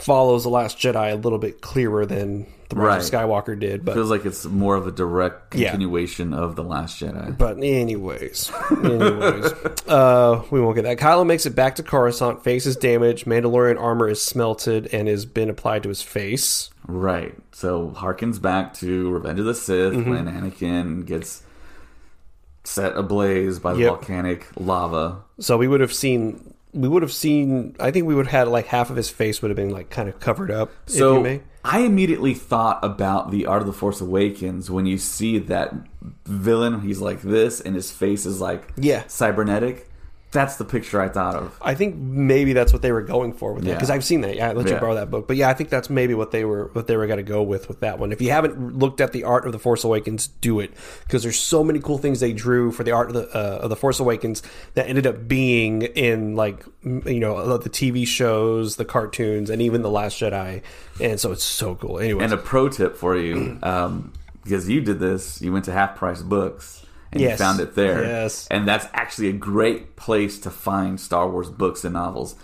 follows the Last Jedi a little bit clearer than the Rise of Skywalker did, but feels like it's more of a direct Yeah. continuation of the Last Jedi. But anyways, anyways, uh, we won't get that. Kylo makes it back to Coruscant. faces damage. Mandalorian armor is smelted and has been applied to his face. Right. So harkens back to Revenge of the Sith Mm-hmm. when Anakin gets set ablaze by the Yep. volcanic lava. So we would have seen. We would have seen. I think we would have had like half of his face would have been like kind of covered up. if you So may. I immediately thought about the Art of the Force Awakens when you see that villain. He's like this, and his face is like Yeah. cybernetic. That's the picture I thought of. I think maybe that's what they were going for with that Yeah. because I've seen that. Yeah, I let you borrow that book, but yeah, I think that's maybe what they were what they were going to go with with that one. If you haven't looked at the art of the Force Awakens, do it because there's so many cool things they drew for the art of the uh, of the Force Awakens that ended up being in like you know the TV shows, the cartoons, and even the Last Jedi, and so it's so cool. Anyway, And a pro tip for you, um, because you did this, you went to Half Price Books and Yes. you found it there. Yes. And that's actually a great place to find Star Wars books and novels.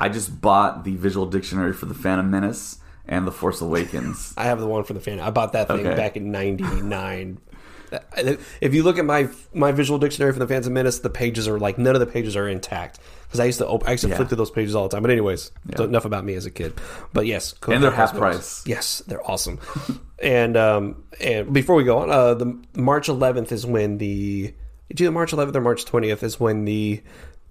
I just bought the visual dictionary for The Phantom Menace and The Force Awakens. I have the one for the fan. I bought that thing Okay. back in '99. If you look at my my visual dictionary for the Phantom Menace, the pages are like none of the pages are intact because I used to op- I used to Yeah. flip through those pages all the time. But anyways, so enough about me as a kid. But yes, And they're half books. price. Yes, they're awesome. and um and before we go on, uh, the March 11th is when the either March 11th or March 20th is when the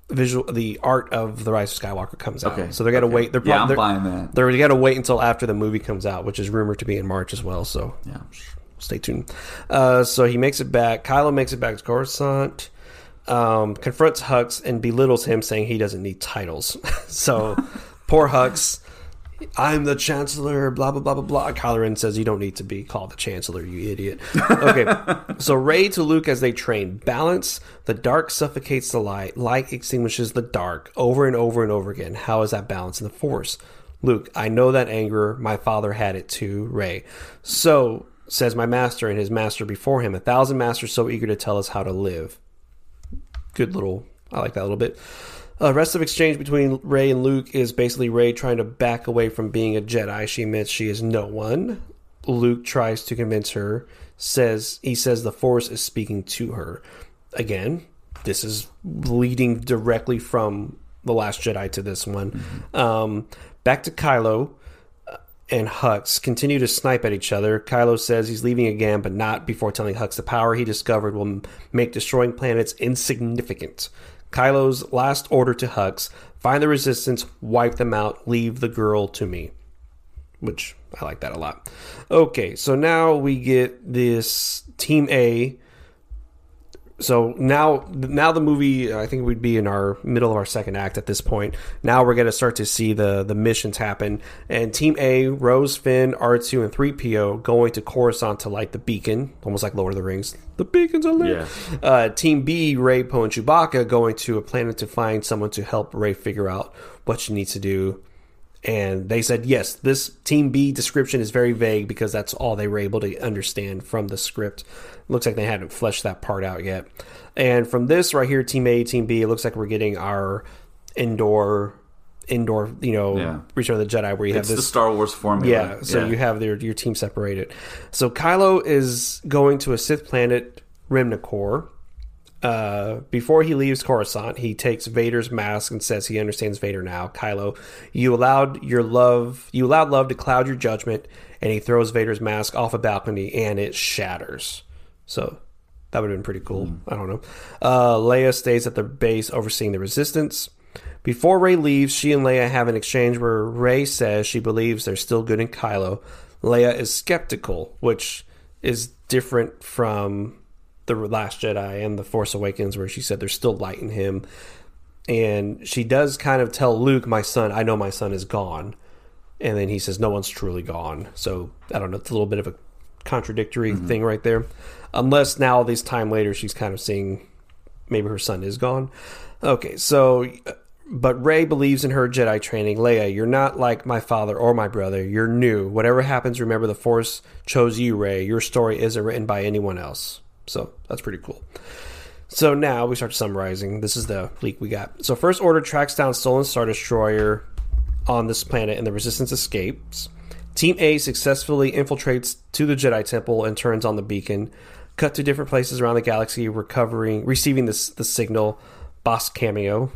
visual the art of the Rise of Skywalker comes out. Okay. So they're gonna Okay. wait. They're Yeah, I'm they're- buying that. They're to wait until after the movie comes out, which is rumored to be in March as well. So Yeah. Stay tuned. Uh, so he makes it back. Kylo makes it back to Coruscant. Um, confronts Hux and belittles him, saying he doesn't need titles. so poor Hux. I'm the Chancellor. Blah blah blah blah blah. Kylo Ren says you don't need to be called the Chancellor, you idiot. Okay. so Rey to Luke as they train. Balance. The dark suffocates the light. Light extinguishes the dark. Over and over and over again. How is that balance in the Force? Luke, I know that anger. My father had it too. Rey. So says my master and his master before him. A thousand masters so eager to tell us how to live. Good little. I like that a little bit. Uh, rest of exchange between Rey and Luke is basically Rey trying to back away from being a Jedi. She admits she is no one. Luke tries to convince her. Says he says the Force is speaking to her. Again, this is leading directly from the Last Jedi to this one. Um, back to Kylo and Hux continue to snipe at each other. Kylo says he's leaving again, but not before telling Hux the power he discovered will make destroying planets insignificant. Kylo's last order to Hux find the resistance, wipe them out, leave the girl to me. Which I like that a lot. Okay, so now we get this Team A so now now the movie i think we'd be in our middle of our second act at this point. Now we're going to start to see the the missions happen. And team a rose finn r2 and 3po going to coruscant to light the beacon almost like lord of the rings. The beacons are lit Yeah. uh, team b rey poe and chewbacca going to a planet to find someone to help rey figure out what she needs to do and they said yes this team b description is very vague because that's all they were able to understand from the script looks like they hadn't fleshed that part out yet and from this right here team a team b it looks like we're getting our indoor indoor you know Yeah. return of the jedi where you It's have the this Star Wars formula. yeah, so you have their your team separated. So Kylo is going to a Sith planet, Remnacor. Uh, before he leaves Coruscant, he takes Vader's mask and says he understands Vader now. Kylo, you allowed your love, you allowed love to cloud your judgment, and he throws Vader's mask off a balcony and it shatters. So that would have been pretty cool. I don't know. Uh, Leia stays at the base overseeing the resistance. Before Rey leaves, she and Leia have an exchange where Rey says she believes they're still good in Kylo. Leia is skeptical, which is different from the Last Jedi and the Force Awakens, where she said there's still light in him. And she does kind of tell Luke, "My son, I know my son is gone," and then he says, "No one's truly gone." So I don't know. It's a little bit of a contradictory mm-hmm. thing right there. Unless now, this time later, she's kind of seeing maybe her son is gone. Okay, so uh, but Rey believes in her Jedi training. Leia, you're not like my father or my brother. You're new. Whatever happens, remember the Force chose you, Rey. Your story isn't written by anyone else. So that's pretty cool. So now we start summarizing. This is the leak we got. So First Order tracks down stolen Star Destroyer on this planet, and the Resistance escapes. Team A successfully infiltrates to the Jedi Temple and turns on the beacon. Cut to different places around the galaxy, recovering, receiving this the signal. Boss cameo,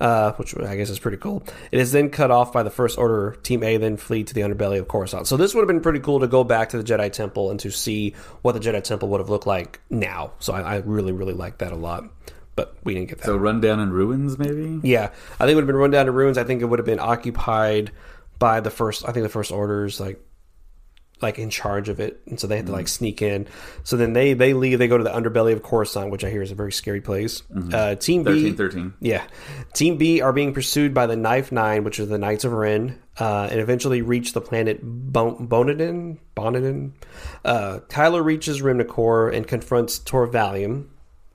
uh, which I guess is pretty cool. It is then cut off by the First Order. Team A then flee to the underbelly of Coruscant. So this would have been pretty cool to go back to the Jedi Temple and to see what the Jedi Temple would have looked like now. So I, I really, really like that a lot. But we didn't get that. So rundown in ruins, maybe. Yeah, I think it would have been run down to ruins. I think it would have been occupied by the first. I think the first orders like like in charge of it, and so they had to like sneak in. So then they they leave. They go to the underbelly of Coruscant, which I hear is a very scary place. Uh, Team B, Thirteen, thirteen. yeah, Team B are being pursued by the Knife Nine, which are the Knights of Ren, uh, and eventually reach the planet bon- Bonadan. Bonadan. Uh, Kylo reaches Rimnacor and confronts Torvalium.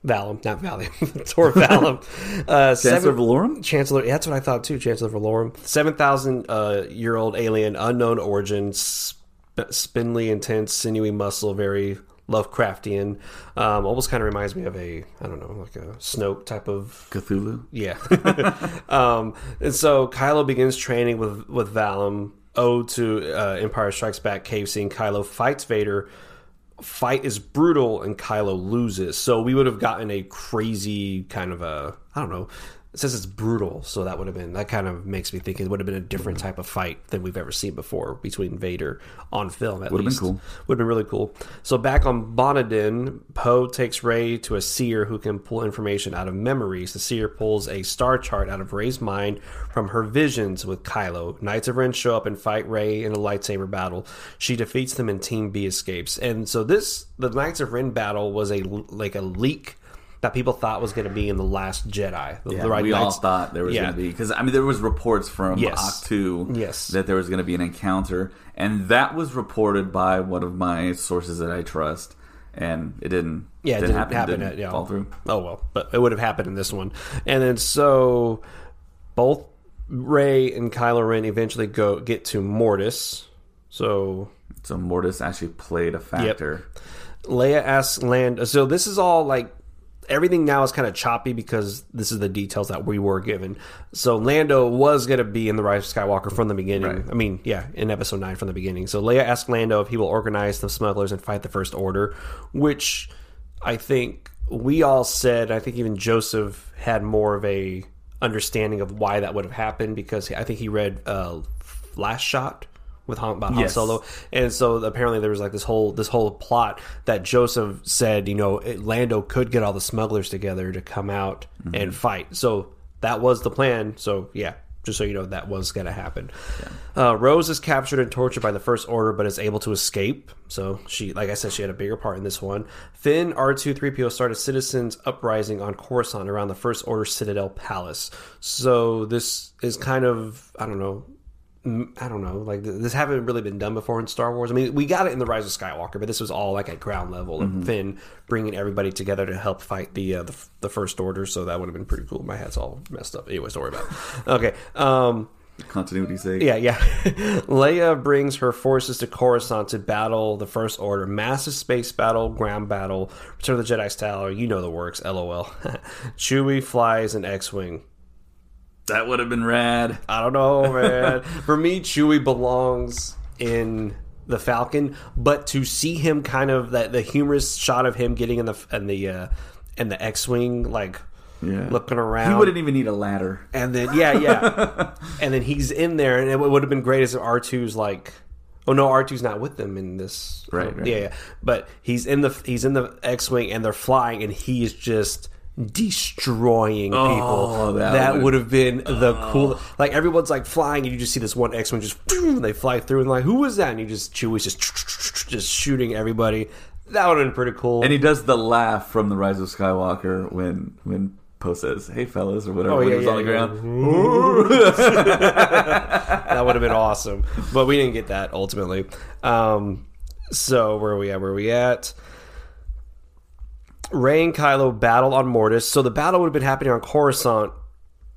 Valum, not Valium, Tor Valum. Uh, Chancellor seven- Valorum. Chancellor, yeah, that's what I thought too. Chancellor Valorum, seven thousand uh, year old alien, unknown origin, sp- spindly, intense, sinewy muscle, very Lovecraftian. Um, almost kind of reminds me of a, I don't know, like a Snoke type of Cthulhu. yeah. um, and so Kylo begins training with with Valum. Ode to uh, Empire Strikes Back cave scene. Kylo fights Vader. Fight is brutal and Kylo loses. So we would have gotten a crazy kind of a I don't know. It says it's brutal, so that would have been that kind of makes me think it would have been a different type of fight than we've ever seen before between Vader on film. At Would have been cool. would have been really cool. So back on Bonadan, Poe takes Rey to a seer who can pull information out of memories. The seer pulls a star chart out of Rey's mind from her visions with Kylo. Knights of Ren show up and fight Rey in a lightsaber battle. She defeats them and Team B escapes. And so this, the Knights of Ren battle was a like a leak that people thought was going to be in the Last Jedi. The, Yeah, the right we all thought there was Yeah. going to be because I mean there was reports from Yes. Octu Yes. that there was going to be an encounter, and that was reported by one of my sources that I trust, and it didn't. Yeah, it didn't, didn't happen. happen didn't at- yeah. fall through. Oh well, but it would have happened in this one. And then so both Rey and Kylo Ren eventually go get to Mortis. So So Mortis actually played a factor. Leia asks Land. So this is all like everything now is kind of choppy because this is the details that we were given. So Lando was going to be in the Rise of Skywalker from the beginning. Right. I mean, yeah, in Episode Nine from the beginning. So Leia asks Lando if he will organize the smugglers and fight the First Order, which I think we all said. I think even Joseph had more of a understanding of why that would have happened because I think he read uh, Last Shot with Han, about Han Yes. Solo, and so apparently there was like this whole this whole plot that Joseph said, you know, Lando could get all the smugglers together to come out and fight. So that was the plan. So yeah, just so you know, that was going to happen. Uh, Rose is captured and tortured by the First Order, but is able to escape. So she, like I said, she had a bigger part in this one. Finn, R two, three PO started citizens uprising on Coruscant around the First Order Citadel Palace. So this is kind of I don't know. I don't know, like this haven't really been done before in Star Wars. I mean, we got it in the Rise of Skywalker, but this was all like at ground level, and Finn bringing everybody together to help fight the uh, the, the First Order. So that would have been pretty cool. My head's all messed up. Anyways, don't worry about it. Okay. Um, Continuity sake. yeah, yeah. Leia brings her forces to Coruscant to battle the First Order. Massive space battle, ground battle, Return of the Jedi style. You know the works. LOL. Chewie flies an X-wing. That would have been rad. I don't know, man. For me, Chewie belongs in the Falcon, but to see him kind of that the humorous shot of him getting in the and the uh, in the X-wing, like Yeah. looking around, He wouldn't even need a ladder. and then yeah, yeah, and then he's in there, and it would have been great as R 2s like. Oh no, R 2s not with them in this. Right, right. Yeah, yeah, but he's in the he's in the X-wing, and they're flying, and he's just destroying people. Oh, that that would- have been the cool. Like everyone's like flying, and you just see this one X-wing just and they fly through, and like who was that? And you just Chewie's just just shooting everybody. That would have been pretty cool. And he does the laugh from the Rise of Skywalker when when Poe says, "Hey fellas" or whatever Oh, when yeah, he was yeah, on the ground. that would have been awesome. But we didn't get that ultimately. Um, so where are we at? Where are we at? Rey and Kylo battle on Mortis. So the battle would have been happening on Coruscant.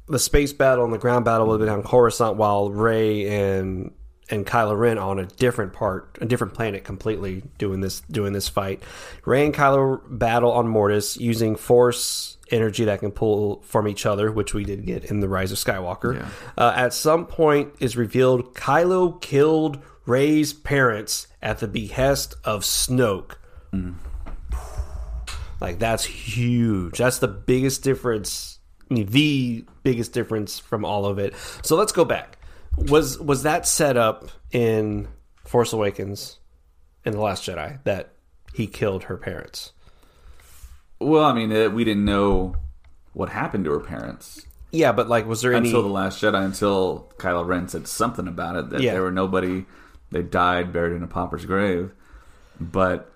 The space battle and the ground battle would have been on Coruscant, while Rey and and Kylo Ren on a different part, a different planet completely doing this doing this fight. Rey and Kylo battle on Mortis using Force energy that can pull from each other, which we did get in the Rise of Skywalker. Yeah. Uh, at some point, is revealed Kylo killed Rey's parents at the behest of Snoke. Like that's huge. That's the biggest difference. I mean, the biggest difference from all of it. So let's go back. Was was that set up in Force Awakens, in the Last Jedi, that he killed her parents? Well, I mean, it, we didn't know what happened to her parents Yeah, but like, was there any? until the Last Jedi, until Kylo Ren said something about it that Yeah. there were nobody. They died buried in a pauper's grave. But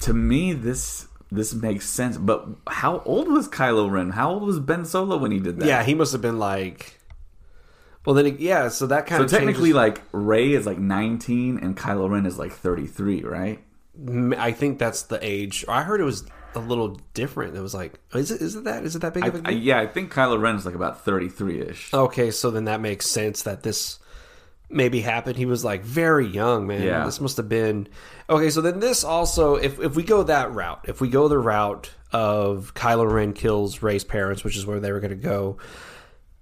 to me, this this makes sense. But how old was Kylo Ren? How old was Ben Solo when he did that? yeah, he must have been like. Well, then, it- yeah. So that kind So of technically, changes- like Rey is like 19 and Kylo Ren is like 33, right? I think that's the age. I heard it was a little different. It was like, is it? Is it that? Is it that big I, of a deal? yeah, I think Kylo Ren is like about 33 ish. Okay, so then that makes sense that this maybe happened. He was like very young, man. Yeah. This must have been okay. So then this also, if if we go that route, if we go the route of Kylo Ren kills Rey's parents, which is where they were going to go.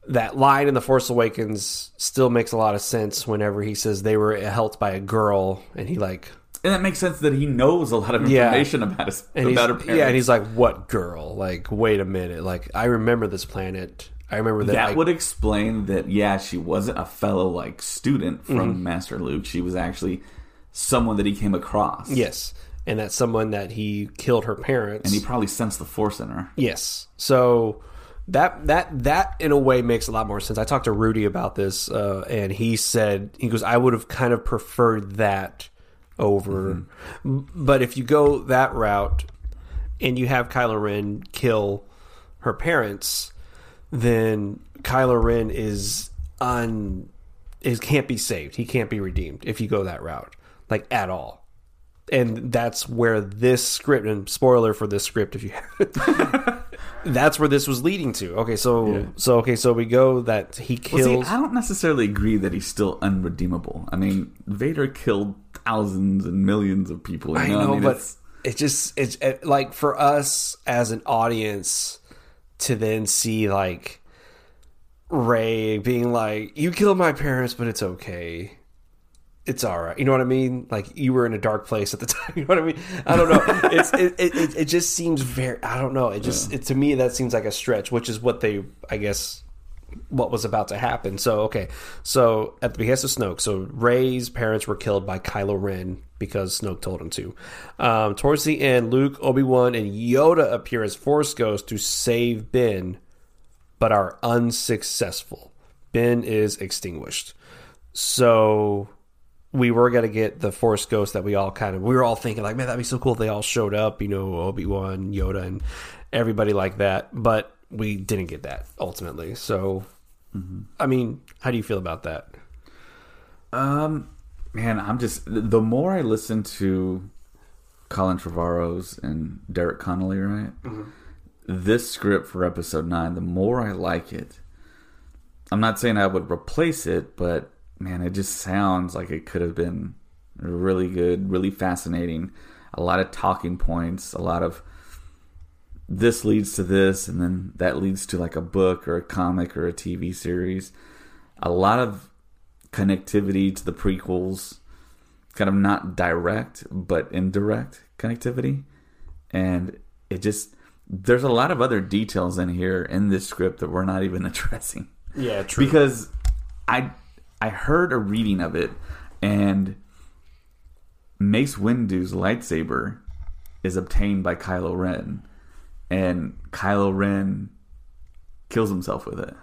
That line in The Force Awakens still makes a lot of sense whenever he says they were helped by a girl, and he like And that makes sense that he knows a lot of Yeah. information about his and about her parents. yeah, and he's like, "What girl? Like, wait a minute! Like, I remember this planet. I remember that. that like, would explain that. Yeah, she wasn't a fellow like student from Mm-hmm. Master Luke. She was actually someone that he came across. yes, and that's someone that he killed her parents. and he probably sensed the Force in her. Yes. So that that that in a way makes a lot more sense. I talked to Rudy about this, uh, and he said he goes, "I would have kind of preferred that over." M- But if you go that route, and you have Kylo Ren kill her parents, then Kylo Ren is un is can't be saved. He can't be redeemed if you go that route, like at all and that's where this script and spoiler for this script if you have that's where this was leading to okay so so okay so we go that he Well, kills see, I don't necessarily agree that he's still unredeemable. I mean, Vader killed thousands and millions of people. You I know, know, mean, but it's- it just it's it, like for us as an audience to then see like Rey being like, "You killed my parents, but it's okay." It's all right. You know what I mean? Like you were in a dark place at the time. You know what I mean? I don't know. It's it, it, it, it just seems very. I don't know. It just it, to me that seems like a stretch, which is what they I guess what was about to happen. So okay, so at the behest of Snoke, so Rey's parents were killed by Kylo Ren because Snoke told him to. Um, towards the end, Luke, Obi Wan, and Yoda appear as Force ghosts to save Ben, but are unsuccessful. Ben is extinguished. So we were gonna get the Force ghost that we all kind of we were all thinking like, man, that'd be so cool if they all showed up, you know, Obi Wan, Yoda, and everybody like that. But we didn't get that ultimately. So, I mean, how do you feel about that? Um, man, I'm just the more I listen to Colin Trevorrow's and Derek Connolly, right? This script for episode nine, the more I like it. I'm not saying I would replace it, but man, it just sounds like it could have been really good, really fascinating. A lot of talking points, a lot of this leads to this, and then that leads to like a book or a comic or a TV series. A lot of connectivity to the prequels, kind of not direct but indirect connectivity, and it just there's a lot of other details in here in this script that we're not even addressing Yeah, true. because I I heard a reading of it and Mace Windu's lightsaber is obtained by Kylo Ren and Kylo Ren kills himself with it.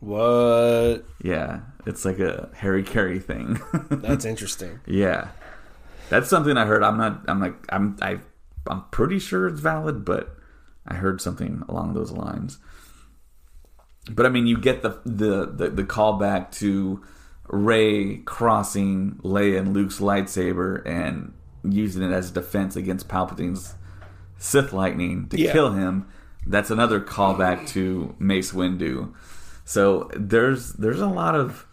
what? Yeah, it's like a hari-kari thing. That's interesting. yeah. That's something I heard. I'm not I'm like I'm I I'm pretty sure it's valid, but I heard something along those lines. But I mean, you get the the the, the callback to Rey crossing Leia and Luke's lightsaber and using it as defense against Palpatine's Sith lightning to Yeah. kill him. That's another callback to Mace Windu. So there's there's a lot of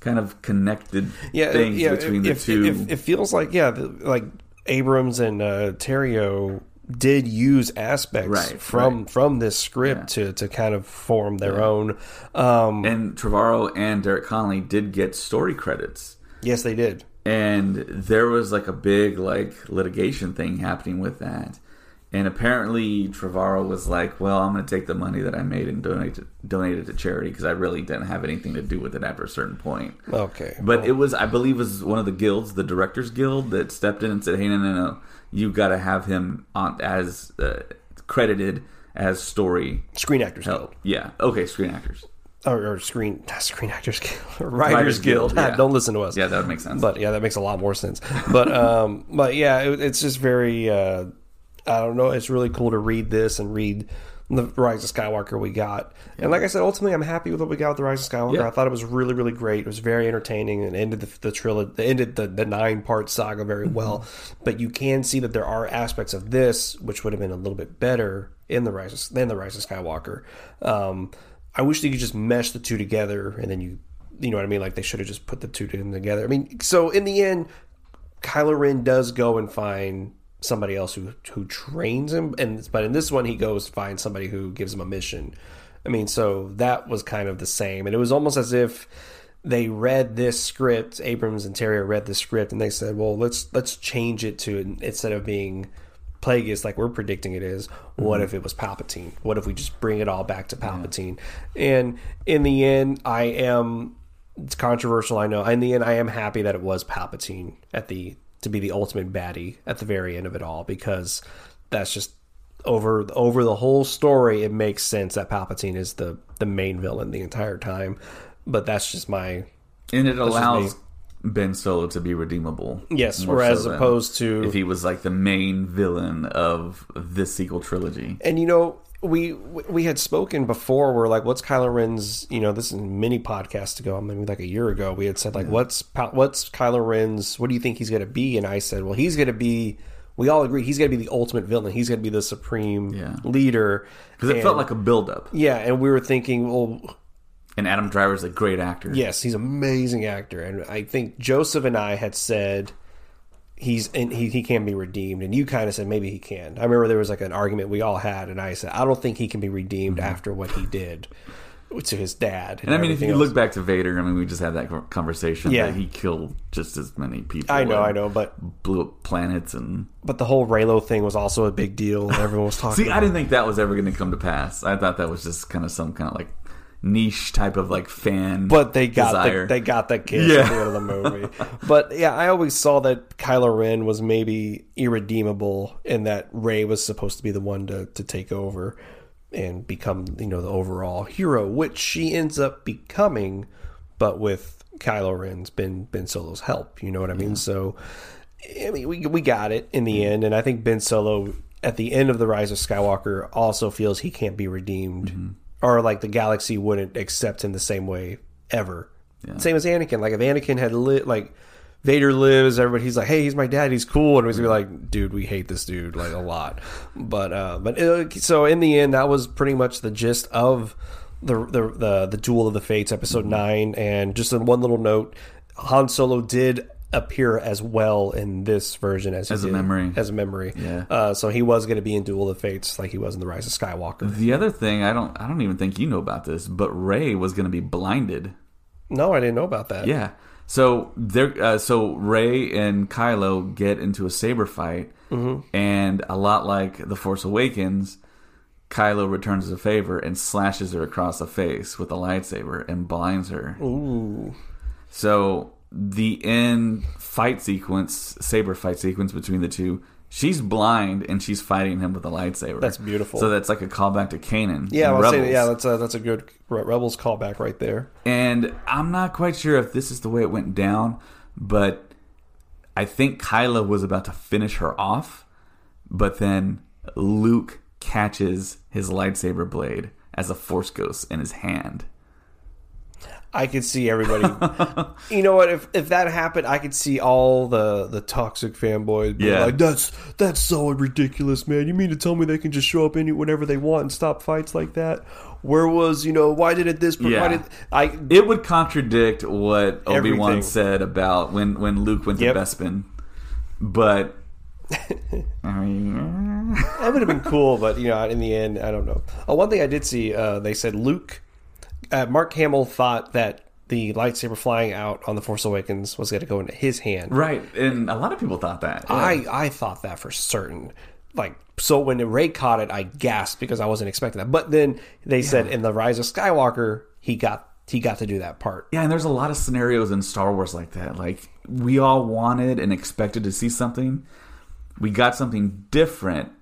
kind of connected yeah, things yeah, between if, the two. If, it feels like yeah, like Abrams and uh, Terrio did use aspects Right, from right. from this script to to kind of form their own. Um, and Trevorrow and Derek Connolly did get story credits. yes, they did. and there was like a big like litigation thing happening with that and apparently Trevorrow was like well i'm going to take the money that i made and donate to, donate it to charity because i really didn't have anything to do with it after a certain point Okay, but it was i believe it was one of the guilds the directors guild that stepped in and said hey no no no you've got to have him on as uh, credited as story Screen Actors Guild. yeah okay screen actors or, or screen Screen Actors Guild, Writers, Writers Guild. Guild, yeah. Don't listen to us. yeah that would make sense But yeah, that makes a lot more sense. But um, but yeah, it, it's just very. Uh, I don't know. It's really cool to read this and read the Rise of Skywalker we got. And like I said, ultimately, I'm happy with what we got with the Rise of Skywalker. Yeah. I thought it was really, really great. It was very entertaining and ended the, the trilogy, ended the, the nine part saga very Mm-hmm. well. But you can see that there are aspects of this which would have been a little bit better in the Rise of, than the Rise of Skywalker. Um, I wish they could just mesh the two together and then you you know what I mean? Like they should have just put the two together. I mean, so in the end, Kylo Ren does go and find somebody else who who trains him, and but in this one he goes to find somebody who gives him a mission. I mean, so that was kind of the same, and it was almost as if they read this script. Abrams and Terry read the script, and they said, "Well, let's let's change it to instead of being." Plagueis, like we're predicting it is. Mm-hmm. What if it was Palpatine? What if we just bring it all back to Palpatine? And in the end, I am it's controversial, I know. In the end, I am happy that it was Palpatine at the to be the ultimate baddie at the very end of it all because that's just over over the whole story. It makes sense that Palpatine is the the main villain the entire time, but that's just my and it allows Ben Solo to be redeemable. Yes, whereas than opposed to- if he was like the main villain of this sequel trilogy. And you know, we we had spoken before. We're like, what's Kylo Ren's? You know, this is many podcasts ago, maybe like a year ago. We had said like, what's Pa- what's Kylo Ren's? What do you think he's going to be? And I said, well, he's going to be. We all agree he's going to be the ultimate villain. He's going to be the supreme Yeah. leader. Because it felt like a buildup. yeah, and we were thinking, well, And Adam Driver's a great actor. Yes, he's an amazing actor, and I think Joseph and I had said he's and he he can be redeemed, and you kind of said maybe he can. I remember there was like an argument we all had, and I said I don't think he can be redeemed after what he did to his dad. Mm-hmm. And I mean, if you else. look back to Vader, I mean, we just had that conversation. Yeah. that he killed just as many people. I know, I know, but blew up planets and. but the whole Reylo thing was also a big deal. Everyone was talking. See, I didn't think that was ever going to come to pass. I thought that was just kind of some kind of like niche type of like fan. But they got desire. the, they got the kid Yeah. at the end of the movie. but yeah, I always saw that Kylo Ren was maybe irredeemable, and that Rey was supposed to be the one to to take over and become you know the overall hero, which she ends up becoming, but with Kylo Ren's Ben Ben Solo's help. You know what I mean? So I mean, we we got it in the mm-hmm. end, and I think Ben Solo at the end of the Rise of Skywalker also feels he can't be redeemed, mm-hmm. Or like the galaxy wouldn't accept him the same way ever. Same as Anakin. Like if Anakin had lit, like Vader lives, everybody he's like, hey, he's my dad, he's cool, and he's gonna be like, dude, we hate this dude like a lot. But uh, but uh, so in the end, that was pretty much the gist of the the the, the Duel of the Fates, episode nine. And just in one little note, Han Solo did appear as well in this version as he As a did- memory. as a memory. Yeah. Uh, so he was going to be in Duel of the Fates like he was in the Rise of Skywalker. The other thing, I don't, I don't even think you know about this, but Rey was going to be blinded. No, I didn't know about that. Yeah. So there, uh, so Rey and Kylo get into a saber fight, Mm-hmm. and a lot like the Force Awakens, Kylo returns the favor and slashes her across the face with a lightsaber and blinds her. Ooh. So the end fight sequence, saber fight sequence between the two, she's blind and she's fighting him with a lightsaber. That's beautiful. So that's like a callback to Kanan. Yeah, I was saying, Rebels. yeah, that's a, that's a good Rebels callback right there. And I'm not quite sure if this is the way it went down, but I think Kylo was about to finish her off, but then Luke catches his lightsaber blade as a force ghost in his hand. I could see everybody. you know what? If if that happened, I could see all the the toxic fanboys. being Yeah. like that's that's so ridiculous, man. You mean to tell me they can just show up any whenever they want and stop fights like that? Where was you know why did it this? Yeah. Why did I? It would contradict what Obi Wan said about when when Luke went to Yep. Bespin, but I mean, That would have been cool, but you know, in the end, I don't know. Oh, one thing I did see, uh, they said Luke, uh, Mark Hamill thought that the lightsaber flying out on the Force Awakens was going to go into his hand. right, and a lot of people thought that. yeah. I I thought that for certain. Like so, when Rey caught it, I gasped because I wasn't expecting that. But then they said in the Rise of Skywalker, he got he got to do that part. Yeah, and there's a lot of scenarios in Star Wars like that. Like we all wanted and expected to see something. We got something different.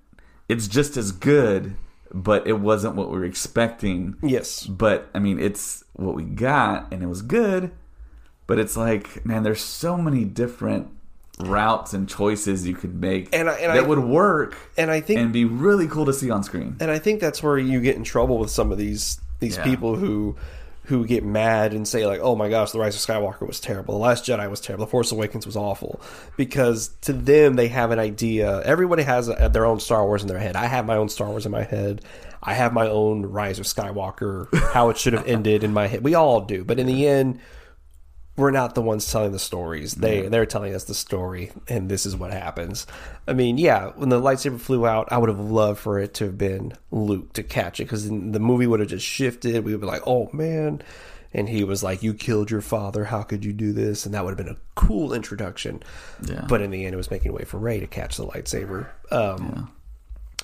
It's just as good, but it wasn't what we were expecting. Yes. But I mean, it's what we got and it was good, but it's like, man, there's so many different routes and choices you could make And I- and that I- would work And I think and be really cool to see on screen. and I think that's where you get in trouble with some of these these Yeah. people who who get mad and say like, "Oh my gosh, the Rise of Skywalker was terrible. The Last Jedi was terrible. The Force Awakens was awful." Because to them, they have an idea. Everybody has a, their own Star Wars in their head. I have my own Star Wars in my head. I have my own Rise of Skywalker, how it should have ended in my head. We all do, but in the end, we're not the ones telling the stories. They they're telling us the story, and this is what happens. I mean, yeah, when the lightsaber flew out, I would have loved for it to have been Luke to catch it because the movie would have just shifted. We would be like, oh man. And he was like, "You killed your father. How could you do this?" And that would have been a cool introduction. Yeah. But in the end, it was making way for Rey to catch the lightsaber. Um,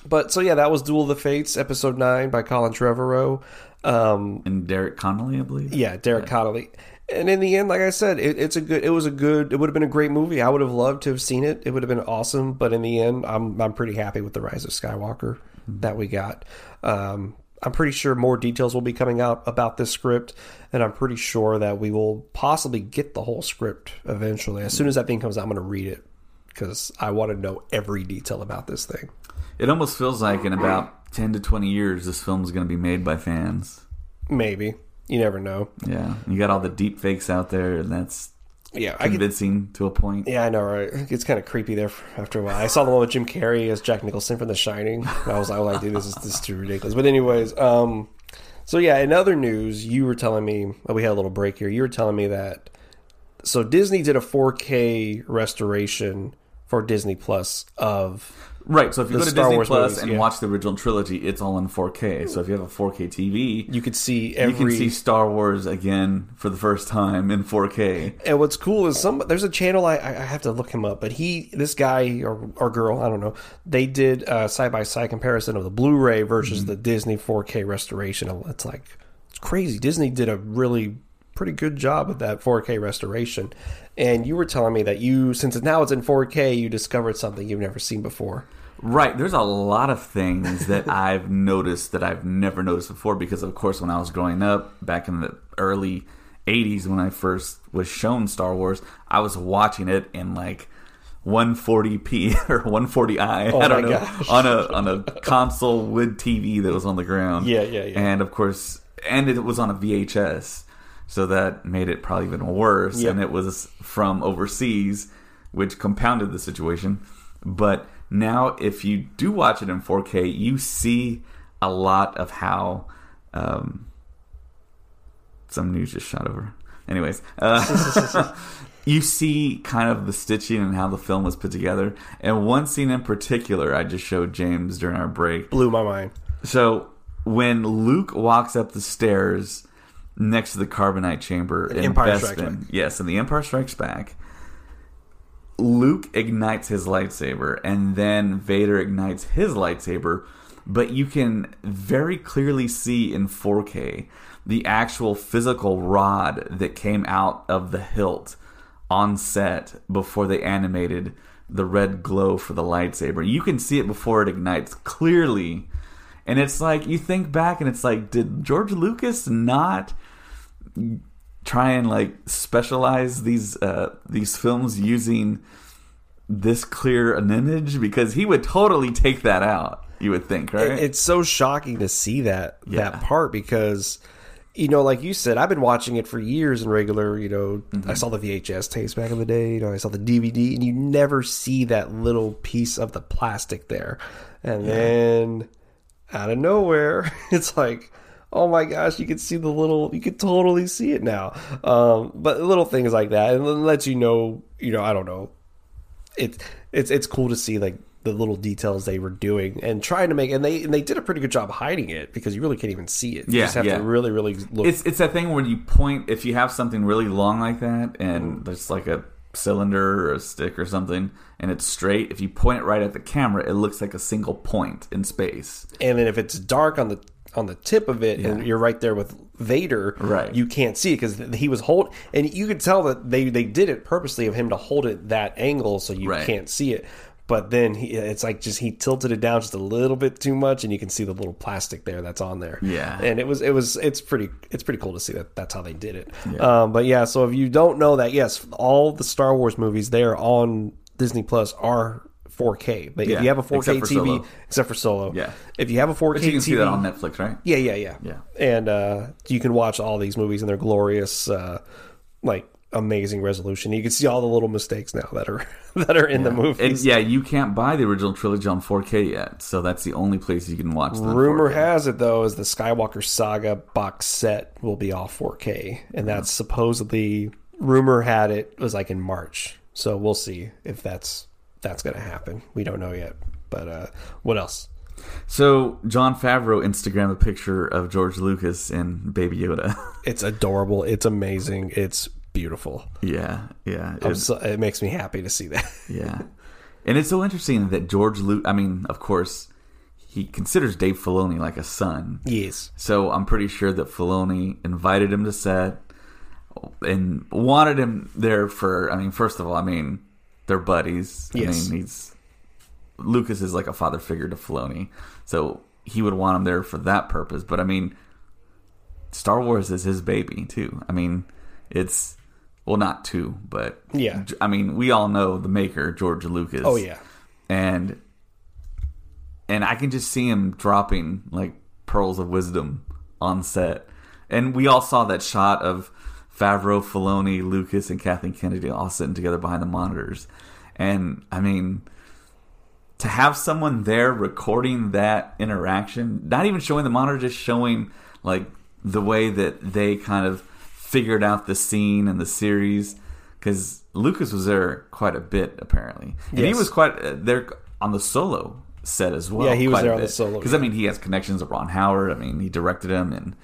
But so yeah, that was Duel of the Fates, episode nine by Colin Trevorrow. Um, And Derek Connolly, I believe. yeah, Derek Connolly. And in the end, like I said, it, it's a good. It was a good. It would have been a great movie. I would have loved to have seen it. It would have been awesome. But in the end, I'm I'm pretty happy with the Rise of Skywalker that we got. Um, I'm pretty sure more details will be coming out about this script, and I'm pretty sure that we will possibly get the whole script eventually. As soon as that thing comes out, I'm going to read it because I want to know every detail about this thing. It almost feels like in about 10 to 20 years, this film is going to be made by fans. Maybe you never know. Yeah. You got all the deep fakes out there, and that's Yeah, I could convincing to a point. Yeah, I know, right? It's kind of creepy there for- after a while. I saw the one with Jim Carrey as Jack Nicholson from The Shining. I was like, oh, like, dude, this is, this is too ridiculous. But anyways, um, so yeah, in other news, you were telling me, well, we had a little break here. You were telling me that, so Disney did a 4K restoration for Disney Plus of, Right. So if you go to Star Disney Wars Plus movies, and yeah. watch the original trilogy, it's all in 4K. So if you have a 4K TV, you could see you every. can see Star Wars again for the first time in 4K. And what's cool is some there's a channel I, I have to look him up, but he this guy or or girl I don't know they did a side by side comparison of the Blu-ray versus mm-hmm. the Disney 4K restoration. It's like it's crazy. Disney did a really pretty good job with that 4K restoration. And you were telling me that you since now it's in 4K, you discovered something you've never seen before. Right. There's a lot of things that I've noticed that I've never noticed before because, of course, when I was growing up back in the early 80s when I first was shown Star Wars, I was watching it in like 140p or 140i. Oh I don't know gosh. on a on a console wood TV that was on the ground. Yeah, yeah, yeah. And of course, and it was on a VHS, so that made it probably even worse. Yep. And it was from overseas, which compounded the situation. But now, if you do watch it in 4K, you see a lot of how. Um, some news just shot over. Anyways, uh, you see kind of the stitching and how the film was put together. And one scene in particular, I just showed James during our break. Blew my mind. So when Luke walks up the stairs next to the carbonite chamber in Empire Bespin, yes, and the Empire Strikes Back, Luke ignites his lightsaber, and then Vader ignites his lightsaber. But you can very clearly see in 4K the actual physical rod that came out of the hilt on set before they animated the red glow for the lightsaber. You can see it before it ignites clearly. And it's like you think back and it's like did George Lucas not try and like specialize these uh these films using this clear an image because he would totally take that out. You would think, right? It- It's so shocking to see that Yeah. that part because you know, like you said, I've been watching it for years in regular. You know, Mm-hmm. I saw the VHS tapes back in the day. You know, I saw the DVD, and you never see that little piece of the plastic there. And then out of nowhere, it's like, oh my gosh, you can see the little, you can totally see it now. Um, but little things like that, and it lets you know, you know, I don't know, it's it's it's cool to see like the little details they were doing and trying to make and they and they did a pretty good job hiding it because you really can't even see it. You Yeah, just have yeah. to really really look. It's it's that thing where you point if you have something really long like that and there's like a cylinder or a stick or something and it's straight. If you point it right at the camera, it looks like a single point in space. and then if it's dark on the on the tip of it and you're right there with Vader, Right. You can't see it because he was hold and you could tell that they they did it purposely of him to hold it that angle so you Right. can't see it. But then he, it's like just he tilted it down just a little bit too much, and you can see the little plastic there that's on there. Yeah. and it was it was it's pretty it's pretty cool to see that that's how they did it. Um, but yeah, so if you don't know that, yes, all the Star Wars movies they are on Disney Plus are 4K. But Yeah, if you have a 4K except TV, Solo. except for Solo, Yeah. if you have a 4K But you can TV, see that on Netflix, right? yeah, yeah, yeah, Yeah. And uh, you can watch all these movies in their glorious, uh, like amazing resolution. You can see all the little mistakes now that are that are in the And movies. yeah, you can't buy the original trilogy on 4K yet, so that's the only place you can watch them. Rumor 4K. has it though is the Skywalker Saga box set will be all 4K, and that's supposedly rumor had it was like in March. So we'll see if that's that's gonna happen. We don't know yet. But uh, what else? So Jon Favreau Instagram a picture of George Lucas and Baby Yoda. It's adorable. It's amazing. It's beautiful. yeah, yeah, I'm so, it makes me happy to see that. yeah. And it's so interesting that George Lucas. I mean, of course, he considers Dave Filoni like a son. yes. So I'm pretty sure that Filoni invited him to set and wanted him there for. I mean, first of all, I mean, they're buddies. Yes. I mean, he's Lucas is like a father figure to Filoni, so he would want him there for that purpose. But I mean, Star Wars is his baby too. I mean, it's well, not two, but Yeah. I mean, we all know the maker, George Lucas. Oh yeah. and and I can just see him dropping like pearls of wisdom on set. And we all saw that shot of Favreau, Filoni, Lucas, and Kathleen Kennedy all sitting together behind the monitors. And I mean, to have someone there recording that interaction, not even showing the monitor, just showing like the way that they kind of figured out the scene and the series. Because Lucas was there quite a bit, apparently, and he was quite uh, there on the solo set as well. Yeah, he was there on the solo, Because. I mean, he has connections with Ron Howard. I mean, he directed him, and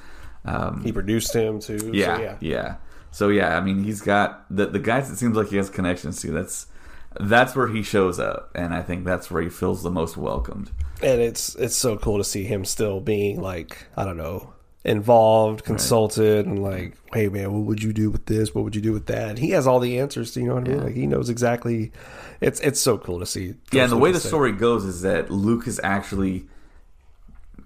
um, He produced him too. yeah, So, yeah. yeah. So yeah, I mean, he's got the the guys. It seems like he has connections to. That's that's where he shows up, and I think that's where he feels the most welcomed. And it's it's so cool to see him still being like I don't know involved, consulted, and like, hey man, what would you do with this? What would you do with that? And he has all the answers. You know what I mean? Like he knows exactly. It's it's so cool to see. Yeah, and the way the story goes is that Luke is actually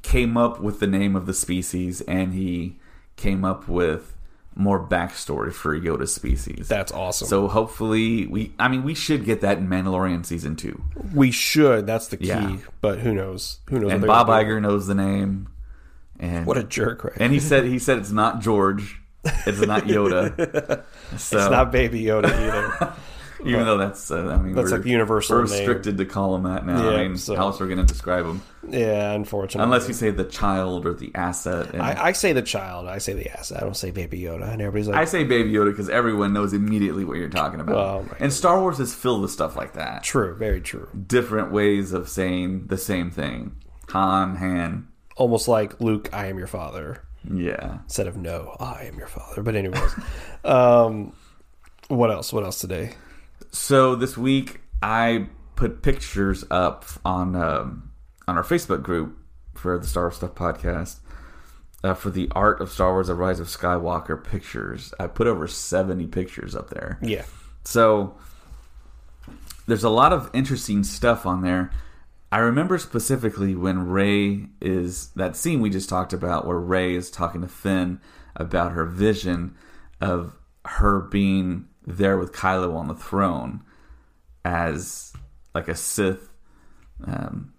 came up with the name of the species, and he came up with more backstory for Yoda's species. That's awesome. so hopefully we. I mean, we should get that in Mandalorian season two. we should. That's the key. Yeah. But who knows? Who knows? And Bob. Iger knows the name. And What a jerk! Right? And he said he said it's not George, it's not Yoda. So it's not Baby Yoda either. even though that's uh, I mean That's like the universal we're name. restricted to call him that now. Yeah, I mean, so- how else are we going to describe him yeah, unfortunately. unless you say the child or the asset? And I, I, say the child. I say the ass. I don't say Baby Yoda. And everybody's like, I say Baby Yoda because everyone knows immediately what you're talking about. My and Star Wars is filled with stuff like that. true, very true. Different ways of saying the same thing. Han, Han, Almost like Luke, I am your father. yeah. instead of no, I am your father. But anyways, um, what else? What else today? So this week I put pictures up on um, on our Facebook group for the Star Wars Stuff podcast uh, for the Art of Star Wars: The Rise of Skywalker pictures. I put over seventy pictures up there. Yeah, So there's a lot of interesting stuff on there. I remember specifically when Rey is that scene we just talked about where Rey is talking to Finn about her vision of her being there with Kylo on the throne as like a Sith um,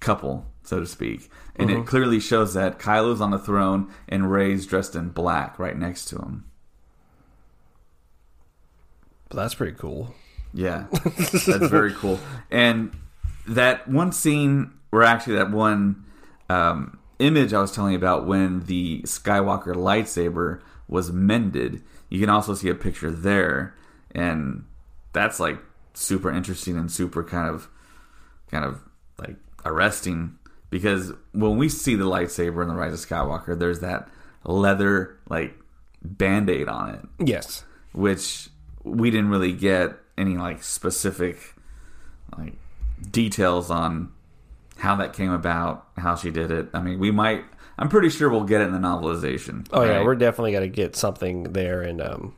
couple, so to speak. And it clearly shows that Kylo's on the throne and Rey's dressed in black right next to him. But that's pretty cool. Yeah, that's very cool. And that one scene, or actually that one um, image I was telling you about when the Skywalker lightsaber was mended, you can also see a picture there, and that's like super interesting and super kind of, kind of like arresting because when we see the lightsaber in the Rise of Skywalker, there's that leather like band aid on it Yes. which we didn't really get any like specific like details on how that came about, how she did it. I mean, we might. I'm pretty sure we'll get it in the novelization. Oh yeah, we're definitely gonna get something there in um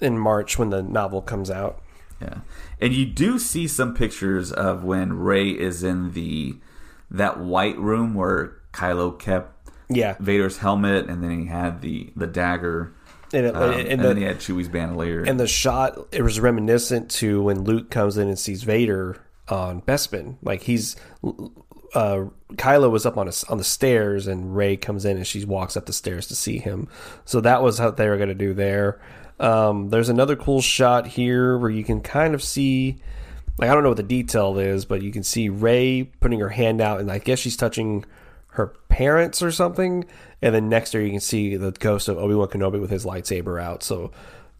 in March when the novel comes out. yeah. And you do see some pictures of when Rey is in the that white room where Kylo kept Yeah, Vader's helmet, and then he had the the dagger, and, it, um, and, and the, then he had Chewie's bandolier. and the shot it was reminiscent to when Luke comes in and sees Vader on Bespin. Like he's uh Kylo was up on a, on the stairs and Rey comes in and she walks up the stairs to see him. So that was how they were going to do there. Um, there's another cool shot here where you can kind of see like I don't know what the detail is, but you can see Rey putting her hand out and I guess she's touching her parents or something. And then next to her you can see the ghost of Obi Wan Kenobi with his lightsaber out. So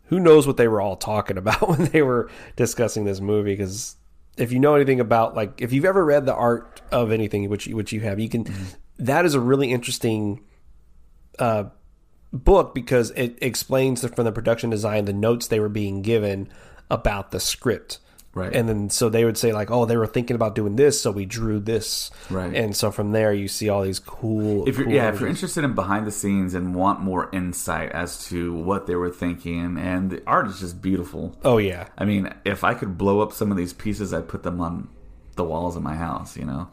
who knows what they were all talking about when they were discussing this movie because if you know anything about like if you've ever read the art of anything which you, which you have you can that is a really interesting uh book because it explains the, from the production design the notes they were being given about the script Right. and then so they would say like oh they were thinking about doing this so we drew this. Right. and so from there you see all these cool if you're cool yeah if you're interested in behind the scenes and want more insight as to what they were thinking and the art is just beautiful. Oh yeah. I mean if i could blow up some of these pieces i'd put them on the walls of my house you know?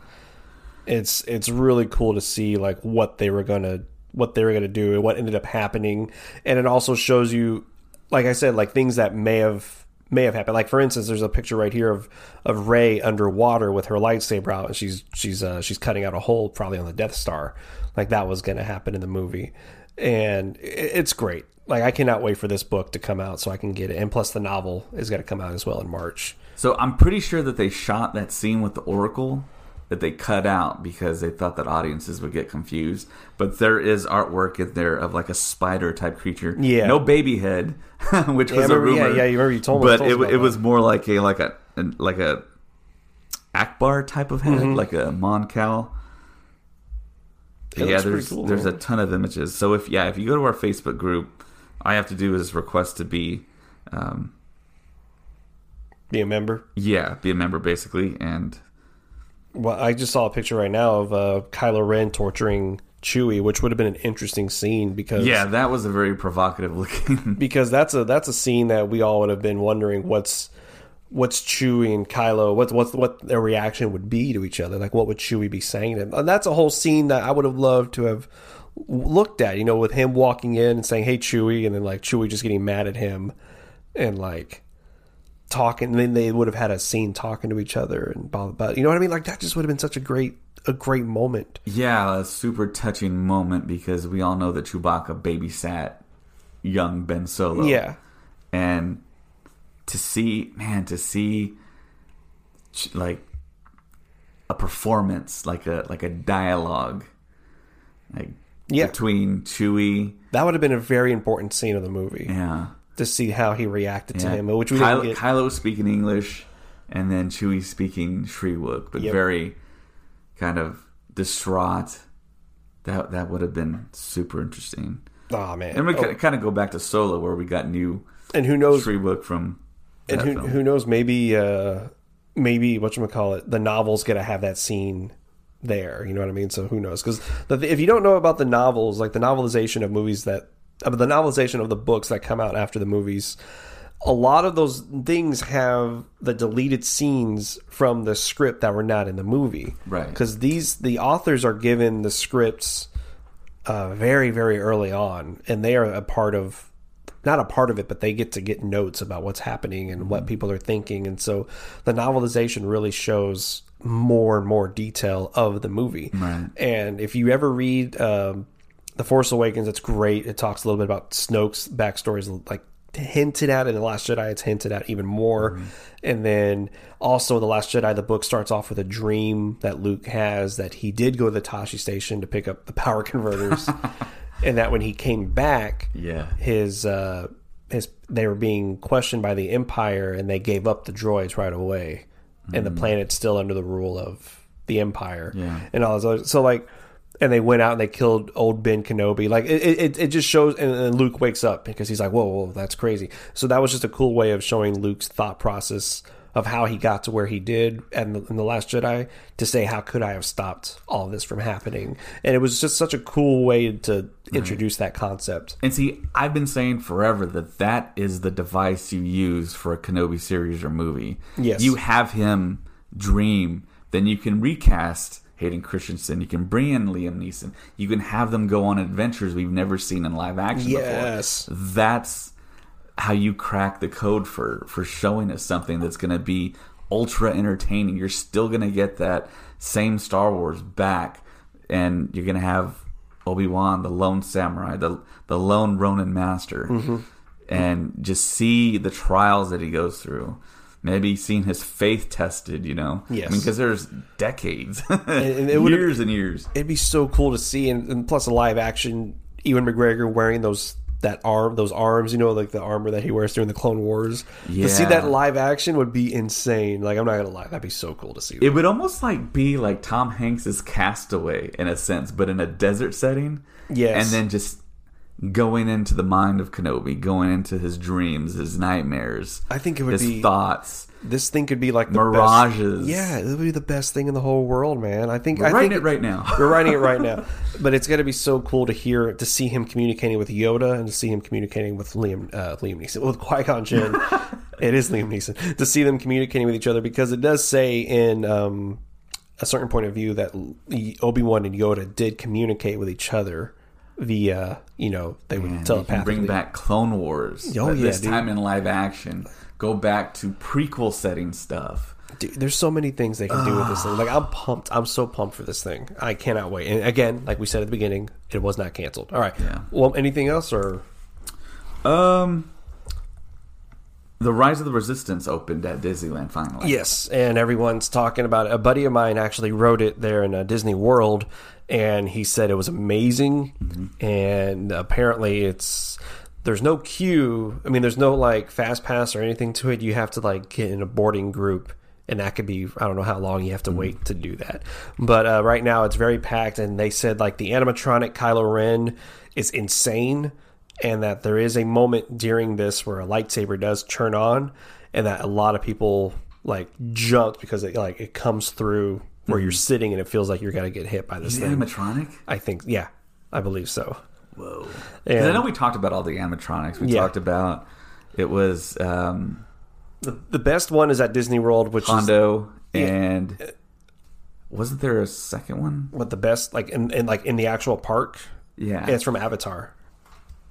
It's it's really cool to see like what they were gonna what they were gonna do and what ended up happening. And it also shows you like i said like things that may have may have happened. Like for instance there's a picture right here of of rey underwater with her lightsaber out and she's she's uh she's cutting out a hole probably on the death star. Like that was gonna happen in the movie. And it's great. Like i cannot wait for this book to come out so i can get it. And plus the novel is gonna come out as well in march. So i'm pretty sure that they shot that scene with the oracle that they cut out because they thought that audiences would get confused but there is artwork in there of like a spider type creature Yeah. no baby head which was I a remember- yeah, rumor yeah, you remember you told me- but told it, it that. was more like a like a like a Ackbar type of head Mm-hmm. like a Mon Cal It yeah, there's cool, there's a ton of images. So if yeah, if you go to our Facebook group, all you have to do is request to be, um, be a member yeah, be a member basically, and Well, I just saw a picture right now of uh, Kylo Ren torturing Chewie, which would have been an interesting scene because yeah, that was a very provocative looking. because that's a that's a scene that we all would have been wondering what's what's Chewie and Kylo what's what's what their reaction would be to each other like what would Chewie be saying to him and that's a whole scene that I would have loved to have looked at you know with him walking in and saying hey Chewie and then like Chewie just getting mad at him and like talking and then they would have had a scene talking to each other and blah blah blah. You know what I mean? Like that just would have been such a great a great moment. Yeah, a super touching moment because we all know that Chewbacca babysat young Ben Solo. yeah. And to see man to see like a performance like a like a dialogue like Yeah. between Chewie that would have been a very important scene of the movie. Yeah to see how he reacted to yeah. him which we Kylo, didn't get. Kylo speaking English and then Chewie speaking Shyriiwook but Yep. very kind of distraught. That that would have been super interesting. Oh man. And we Oh, kind of go back to Solo where we got new and who knows Shyriiwook from and who, film. who knows maybe uh maybe what you call it the novel's gonna have that scene there you know what i mean? So who knows? Because if you don't know about the novels like the novelization of movies that the novelization of the books that come out after the movies a lot of those things have the deleted scenes from the script that were not in the movie Right. because these the authors are given the scripts uh, very very early on and they are a part of not a part of it but they get to get notes about what's happening and what people are thinking and so the novelization really shows more and more detail of the movie. Right. And if you ever read um, The Force Awakens, it's great. It talks a little bit about Snoke's backstories, like hinted at in The Last Jedi, it's hinted at even more. And then also in The Last Jedi, the book starts off with a dream that Luke has that he did go to the Tosche station to pick up the power converters. and that when he came back, Yeah. his uh his they were being questioned by the empire and they gave up the droids right away and the planet's still under the rule of the empire Yeah. and all this other so like and they went out and they killed old ben kenobi. Like it, it, it just shows and, and luke wakes up because he's like whoa, whoa that's crazy. So that was just a cool way of showing luke's thought process of how he got to where he did and in the last jedi to say how could i have stopped all this from happening? And it was just such a cool way to introduce that concept. And see, I've been saying forever that that is the device you use for a Kenobi series or movie. Yes. You have him dream, then you can recast Hayden Christensen. You can bring in Liam Neeson. You can have them go on adventures we've never seen in live action Yes. before. That's how you crack the code for for showing us something that's going to be ultra entertaining. You're still going to get that same Star Wars back, and you're going to have Obi Wan, the lone samurai, the the lone Ronin master, Mm-hmm. and just see the trials that he goes through. Maybe seeing his faith tested, you know. Yes. I mean, because there's decades, and it years and years. it'd be so cool to see and, and plus a live action Ewan McGregor wearing those that arm those arms you know like the armor that he wears during the Clone Wars to see that live action would be insane like I'm not gonna lie that'd be so cool to see It would almost like be like Tom Hanks's Castaway in a sense, but in a desert setting. Yes. And then just going into the mind of Kenobi, going into his dreams, his nightmares. I think it would his be- thoughts. this thing could be like the Mirages. best, yeah it would be the best thing in the whole world man I think We're I writing think it right now. we're writing it right now but it's gonna be so cool to hear to see him communicating with Yoda and to see him communicating with Liam uh, Liam Neeson with Qui Gon Jinn it is Liam Neeson to see them communicating with each other because it does say in um, a certain point of view that Obi Wan and Yoda did communicate with each other via you know they would can telepathically bring back Clone Wars. Oh, yeah, this dude. time in live action. Go back to prequel setting stuff. Dude, there's so many things they can do with this thing. Like I'm pumped. I'm so pumped for this thing. I cannot wait. And again, like we said at the beginning, it was not canceled. All right. Yeah. Well, anything else or Um, the Rise of the Resistance opened at Disneyland finally. yes, and everyone's talking about it. A buddy of mine actually wrote it there in uh, Disney World, and he said it was amazing. And apparently, it's there's no queue. I mean, there's no like fast pass or anything to it. You have to like get in a boarding group. And that could be I don't know how long you have to wait to do that, but uh, right now it's very packed. And they said like the animatronic Kylo Ren is insane, and that there is a moment during this where a lightsaber does turn on, and that a lot of people like jumped because it like it comes through where you're sitting and it feels like you're gonna get hit by this Is thing. animatronic? I think yeah, I believe so. Whoa. 'Cause And- I know we talked about all the animatronics. We Yeah. talked about it was um, The, the best one is at Disney World, which is Hondo and wasn't there a second one? what the best like in, in like in the actual park. Yeah. It's from Avatar.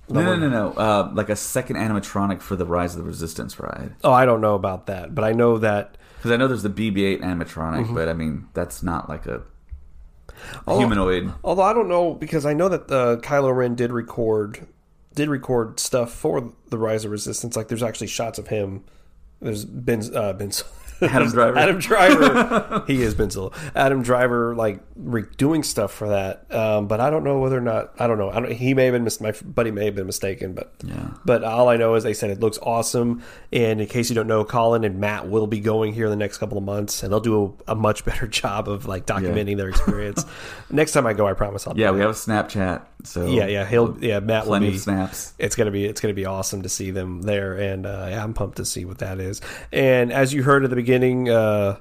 no, no, no, no. Uh, like a second animatronic for the Rise of the Resistance ride. Oh, I don't know about that, but I know that Because I know there's the BB-8 animatronic, Mm-hmm. but I mean that's not like a Oh. humanoid. Although I don't know because I know that uh, Kylo Ren did record did record stuff for the Rise of Resistance. Like there's actually shots of him. There's Ben uh, Ben Adam Driver. Adam Driver. he is Ben Solo. Adam Driver like re- doing stuff for that. Um, but I don't know whether or not I don't know. I don't, he may have been mis- my buddy may have been mistaken, but Yeah. But all I know is they said it looks awesome. And in case you don't know, Colin and Matt will be going here in the next couple of months, and they'll do a, a much better job of like documenting their experience. next time I go, I promise I'll. Yeah, we have a Snapchat. So Yeah, yeah, he'll yeah Matt will plenty be of snaps. it's gonna be it's gonna be awesome to see them there, and uh, yeah, I'm pumped to see what that is. And as you heard at the beginning, uh,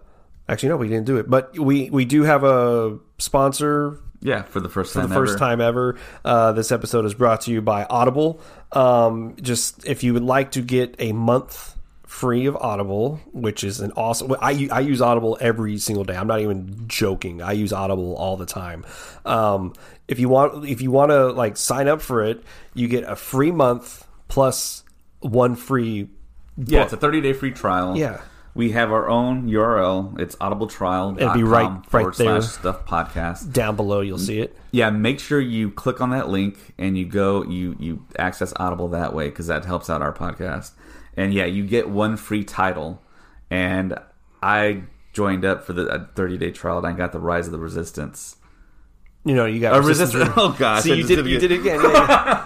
actually no, we didn't do it, but we we do have a sponsor Yeah, for the first for time. the first ever. time ever. Uh, this episode is brought to you by Audible. Um, just if you would like to get a month free of Audible, which is an awesome. I I use Audible every single day. I'm not even joking. I use Audible all the time. Um, if you want, if you want to like sign up for it, you get a free month plus one free. Yeah, it's a 30 day free trial. Yeah. we have our own URL. It's audibletrial.com It'll be right- right forward there. slash stuff podcast. Down below, you'll see it. Yeah, make sure you click on that link and you go you you access Audible that way because that helps out our podcast. And yeah, you get one free title. And I joined up for the 30 day trial and I got the Rise of the Resistance. You know, you got Oh, Resistance. Resistance- oh, gosh, I you did, you again. did it again. Yeah,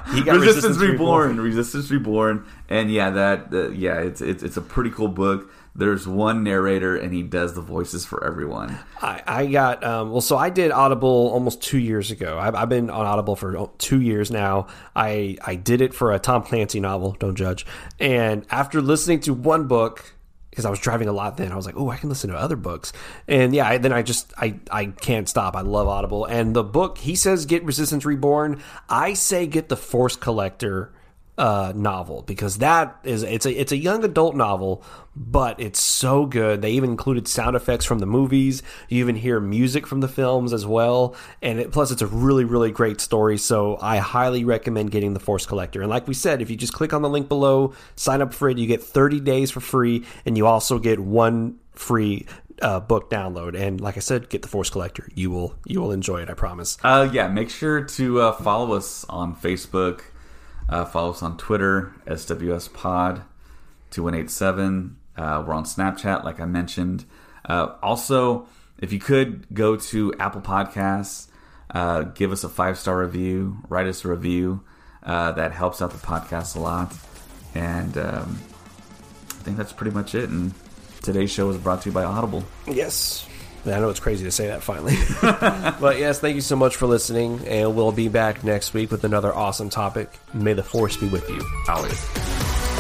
yeah. He got Resistance, Reborn. Resistance Reborn, and yeah, that uh, yeah, it's it's it's a pretty cool book. There's one narrator, and he does the voices for everyone. I, I got um, well, so I did Audible almost two years ago. I've, I've been on Audible for two years now. I I did it for a Tom Clancy novel. Don't judge. And after listening to one book, because I was driving a lot then, I was like, oh, I can listen to other books. And yeah, I, then I just I I can't stop. I love Audible. And the book he says get Resistance Reborn. I say get the Force Collector uh, novel because that is it's a it's a young adult novel, but it's so good. They even included sound effects from the movies. You even hear music from the films as well, and it, plus it's a really really great story. So I highly recommend getting the Force Collector. And like we said, if you just click on the link below, sign up for it, you get 30 days for free, and you also get one free uh, book download. And like I said, get the Force Collector. You will you will enjoy it. I promise. Uh, yeah, make sure to uh, follow us on Facebook. Uh, follow us on Twitter, SWS Pod 2187. Uh, we're on Snapchat, like I mentioned. Uh, also, if you could go to Apple Podcasts, uh, give us a five star review, write us a review. Uh, that helps out the podcast a lot. And um, I think that's pretty much it. And today's show is brought to you by Audible. Yes. I know it's crazy to say that finally. but yes, thank you so much for listening, and we'll be back next week with another awesome topic. May the force be with you. Always.